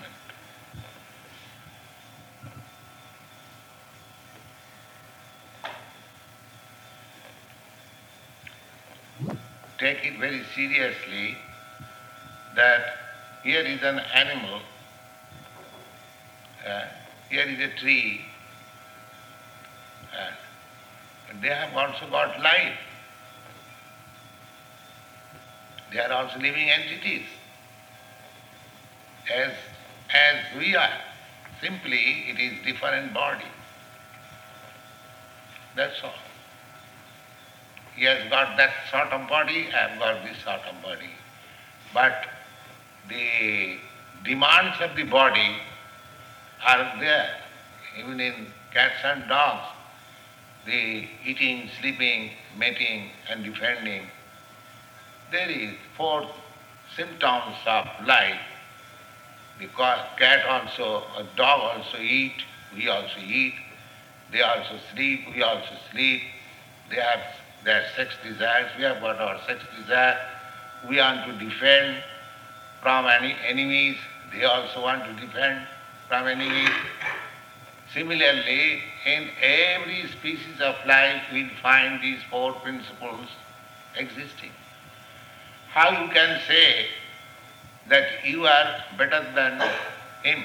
Take it very seriously that here is an animal, uh, here is a tree, and they have also got life. They are also living entities as, as we are. Simply, it is different body. That's all. He has got that sort of body, I have got this sort of body. But the demands of the body are there, even in cats and dogs. The eating, sleeping, mating and defending. There is four symptoms of life the cat also, a dog also eat, we also eat. They also sleep, we also sleep. They have their sex desires, we have got our sex desire. We want to defend from any enemies, they also want to defend from enemies. Similarly, in every species of life we find these four principles existing. How you can say that you are better than him.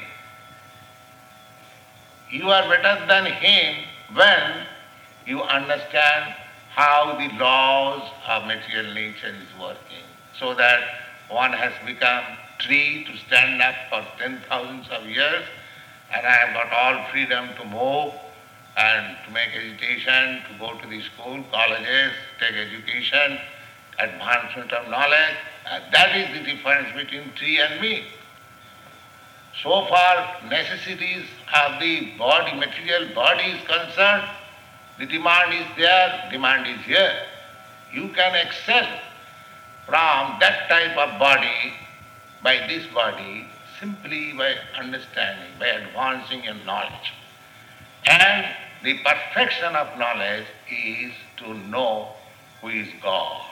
You are better than him when you understand how the laws of material nature is working, so that one has become tree to stand up for ten thousands of years, and I have got all freedom to move and to make agitation, to go to the school, colleges, take education, advancement of knowledge, that is the difference between tree and me. So far necessities of the body, material body is concerned, the demand is there, demand is here. You can excel from that type of body by this body simply by understanding, by advancing in knowledge. And the perfection of knowledge is to know who is God.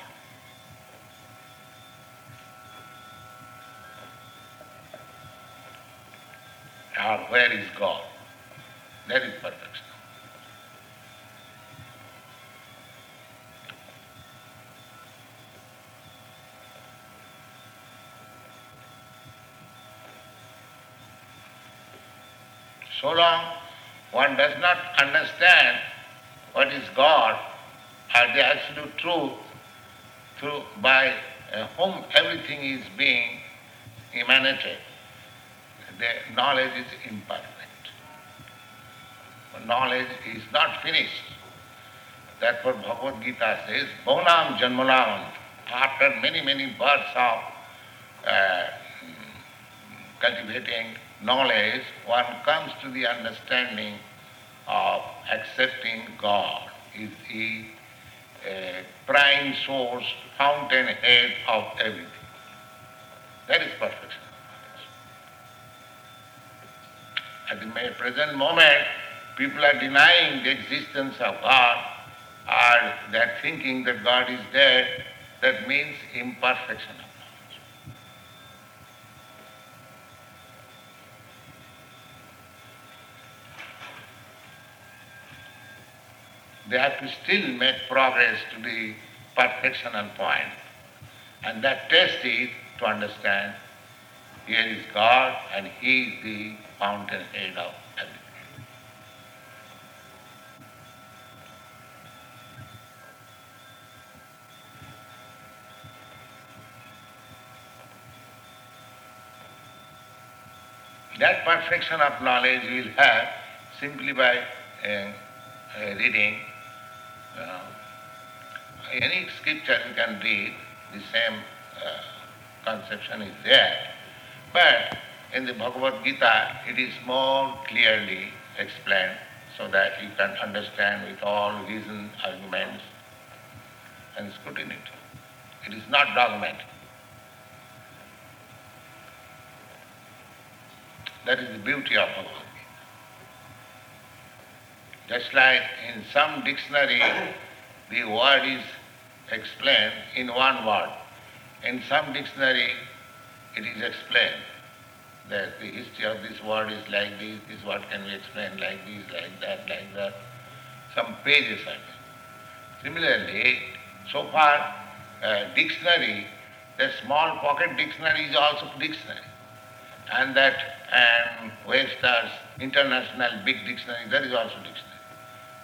Or where is God? That is perfection. So long one does not understand what is God or the absolute truth through by uh, whom everything is being emanated, the knowledge is imperfect. Knowledge is not finished. Therefore Bhagavad Gita says, Bahunam Janmanam, after many, many births of uh, cultivating knowledge, one comes to the understanding of accepting God is the uh, prime source, fountainhead of everything. That is perfection. At the present moment, people are denying the existence of God or they are thinking that God is there. That means imperfection of knowledge. They have to still make progress to the perfectional point. And that test is to understand here is God and He is the fountainhead of everything. That perfection of knowledge we will have simply by uh, uh, reading any scripture you can read, the same uh, conception is there. But in the Bhagavad Gita, it is more clearly explained so that you can understand with all reason, arguments, and scrutiny. It is not dogmatic. That is the beauty of Bhagavad Gita. Just like in some dictionary, the word is explained in one word. In some dictionary, it is explained that the history of this word is like this, this word can be explained like this, like that, like that. Some pages are there. Similarly, so far, uh, dictionary, the small pocket dictionary is also dictionary. And that and Webster's international big dictionary, that is also dictionary.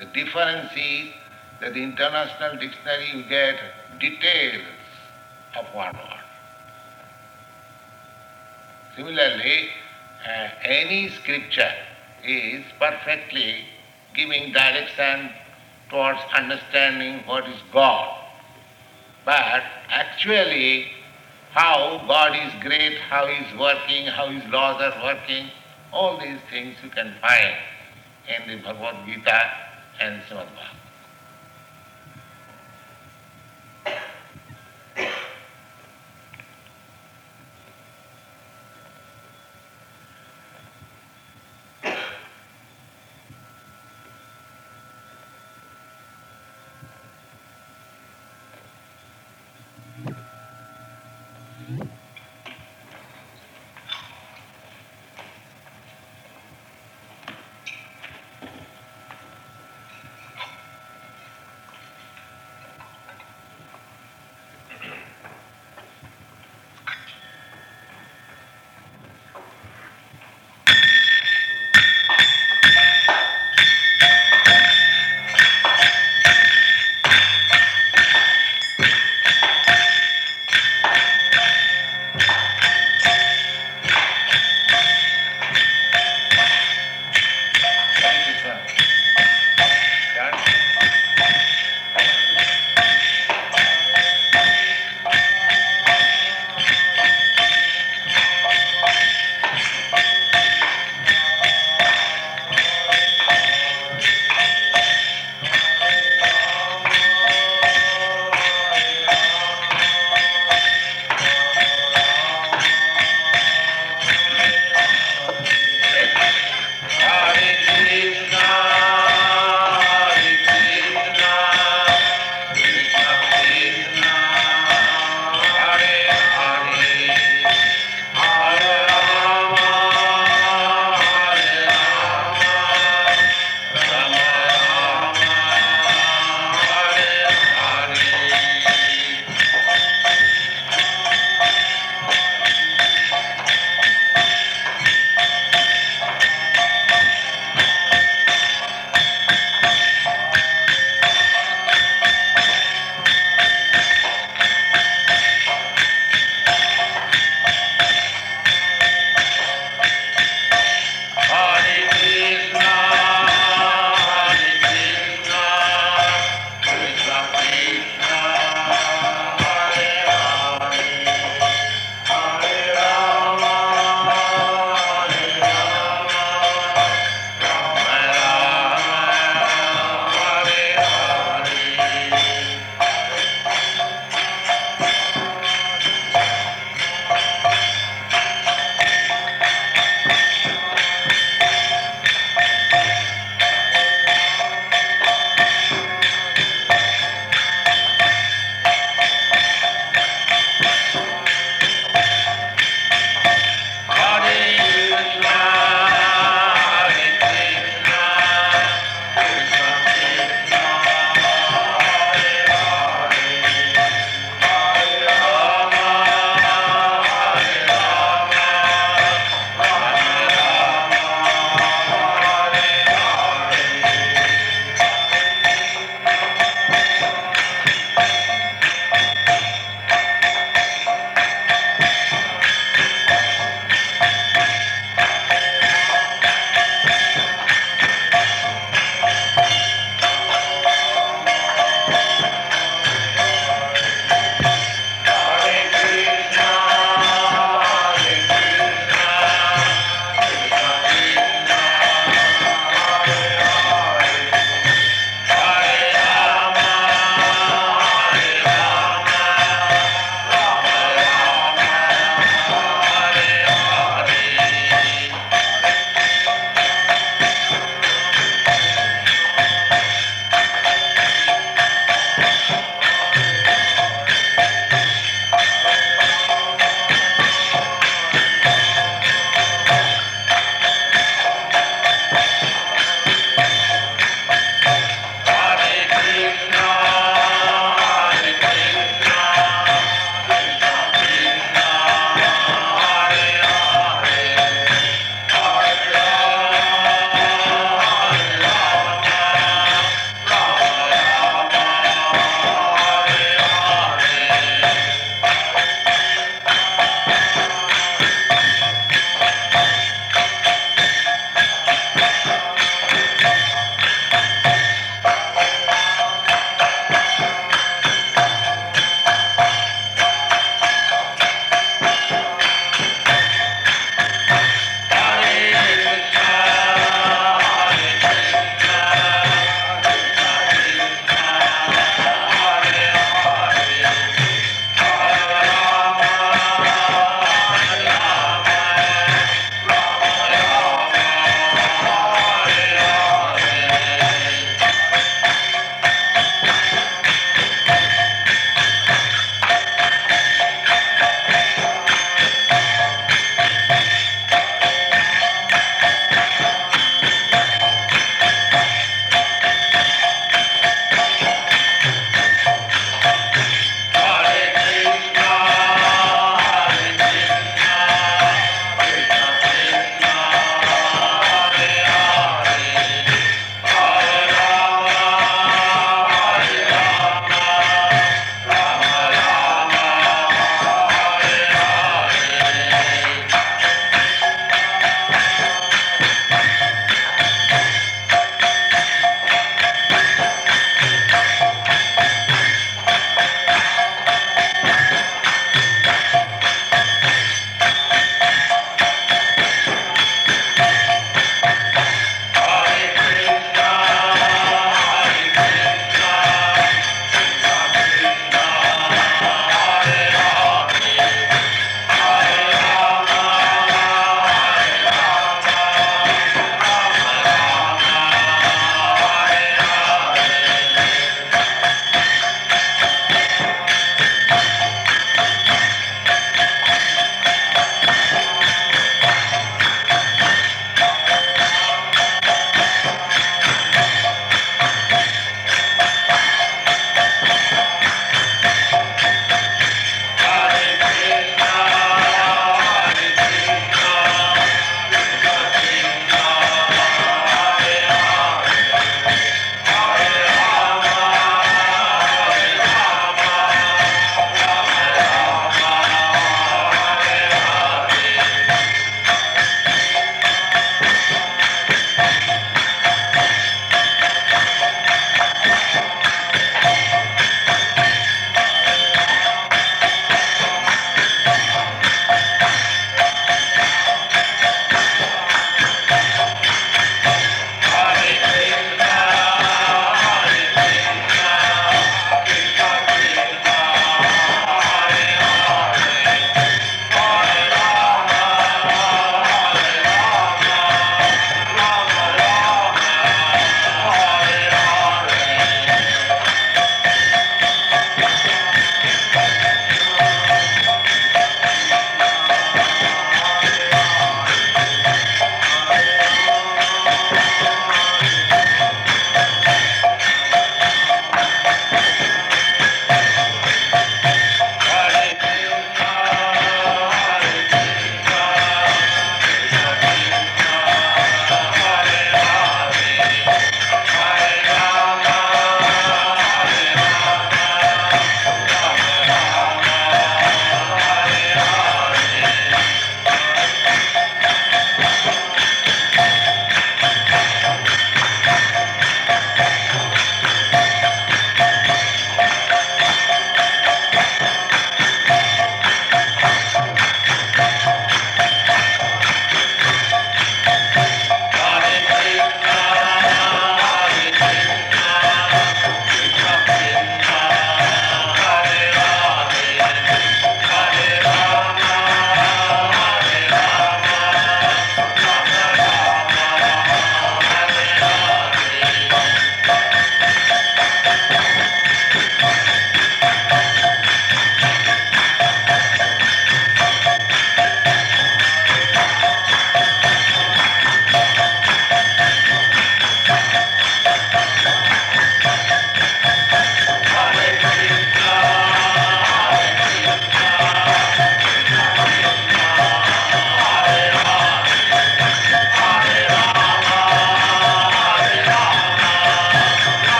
The difference is that the international dictionary you get details of one word. Similarly, uh, any scripture is perfectly giving direction towards understanding what is God. But actually, how God is great, how He is working, how His laws are working, all these things you can find in the Bhagavad Gita and Srimad Bhagavatam.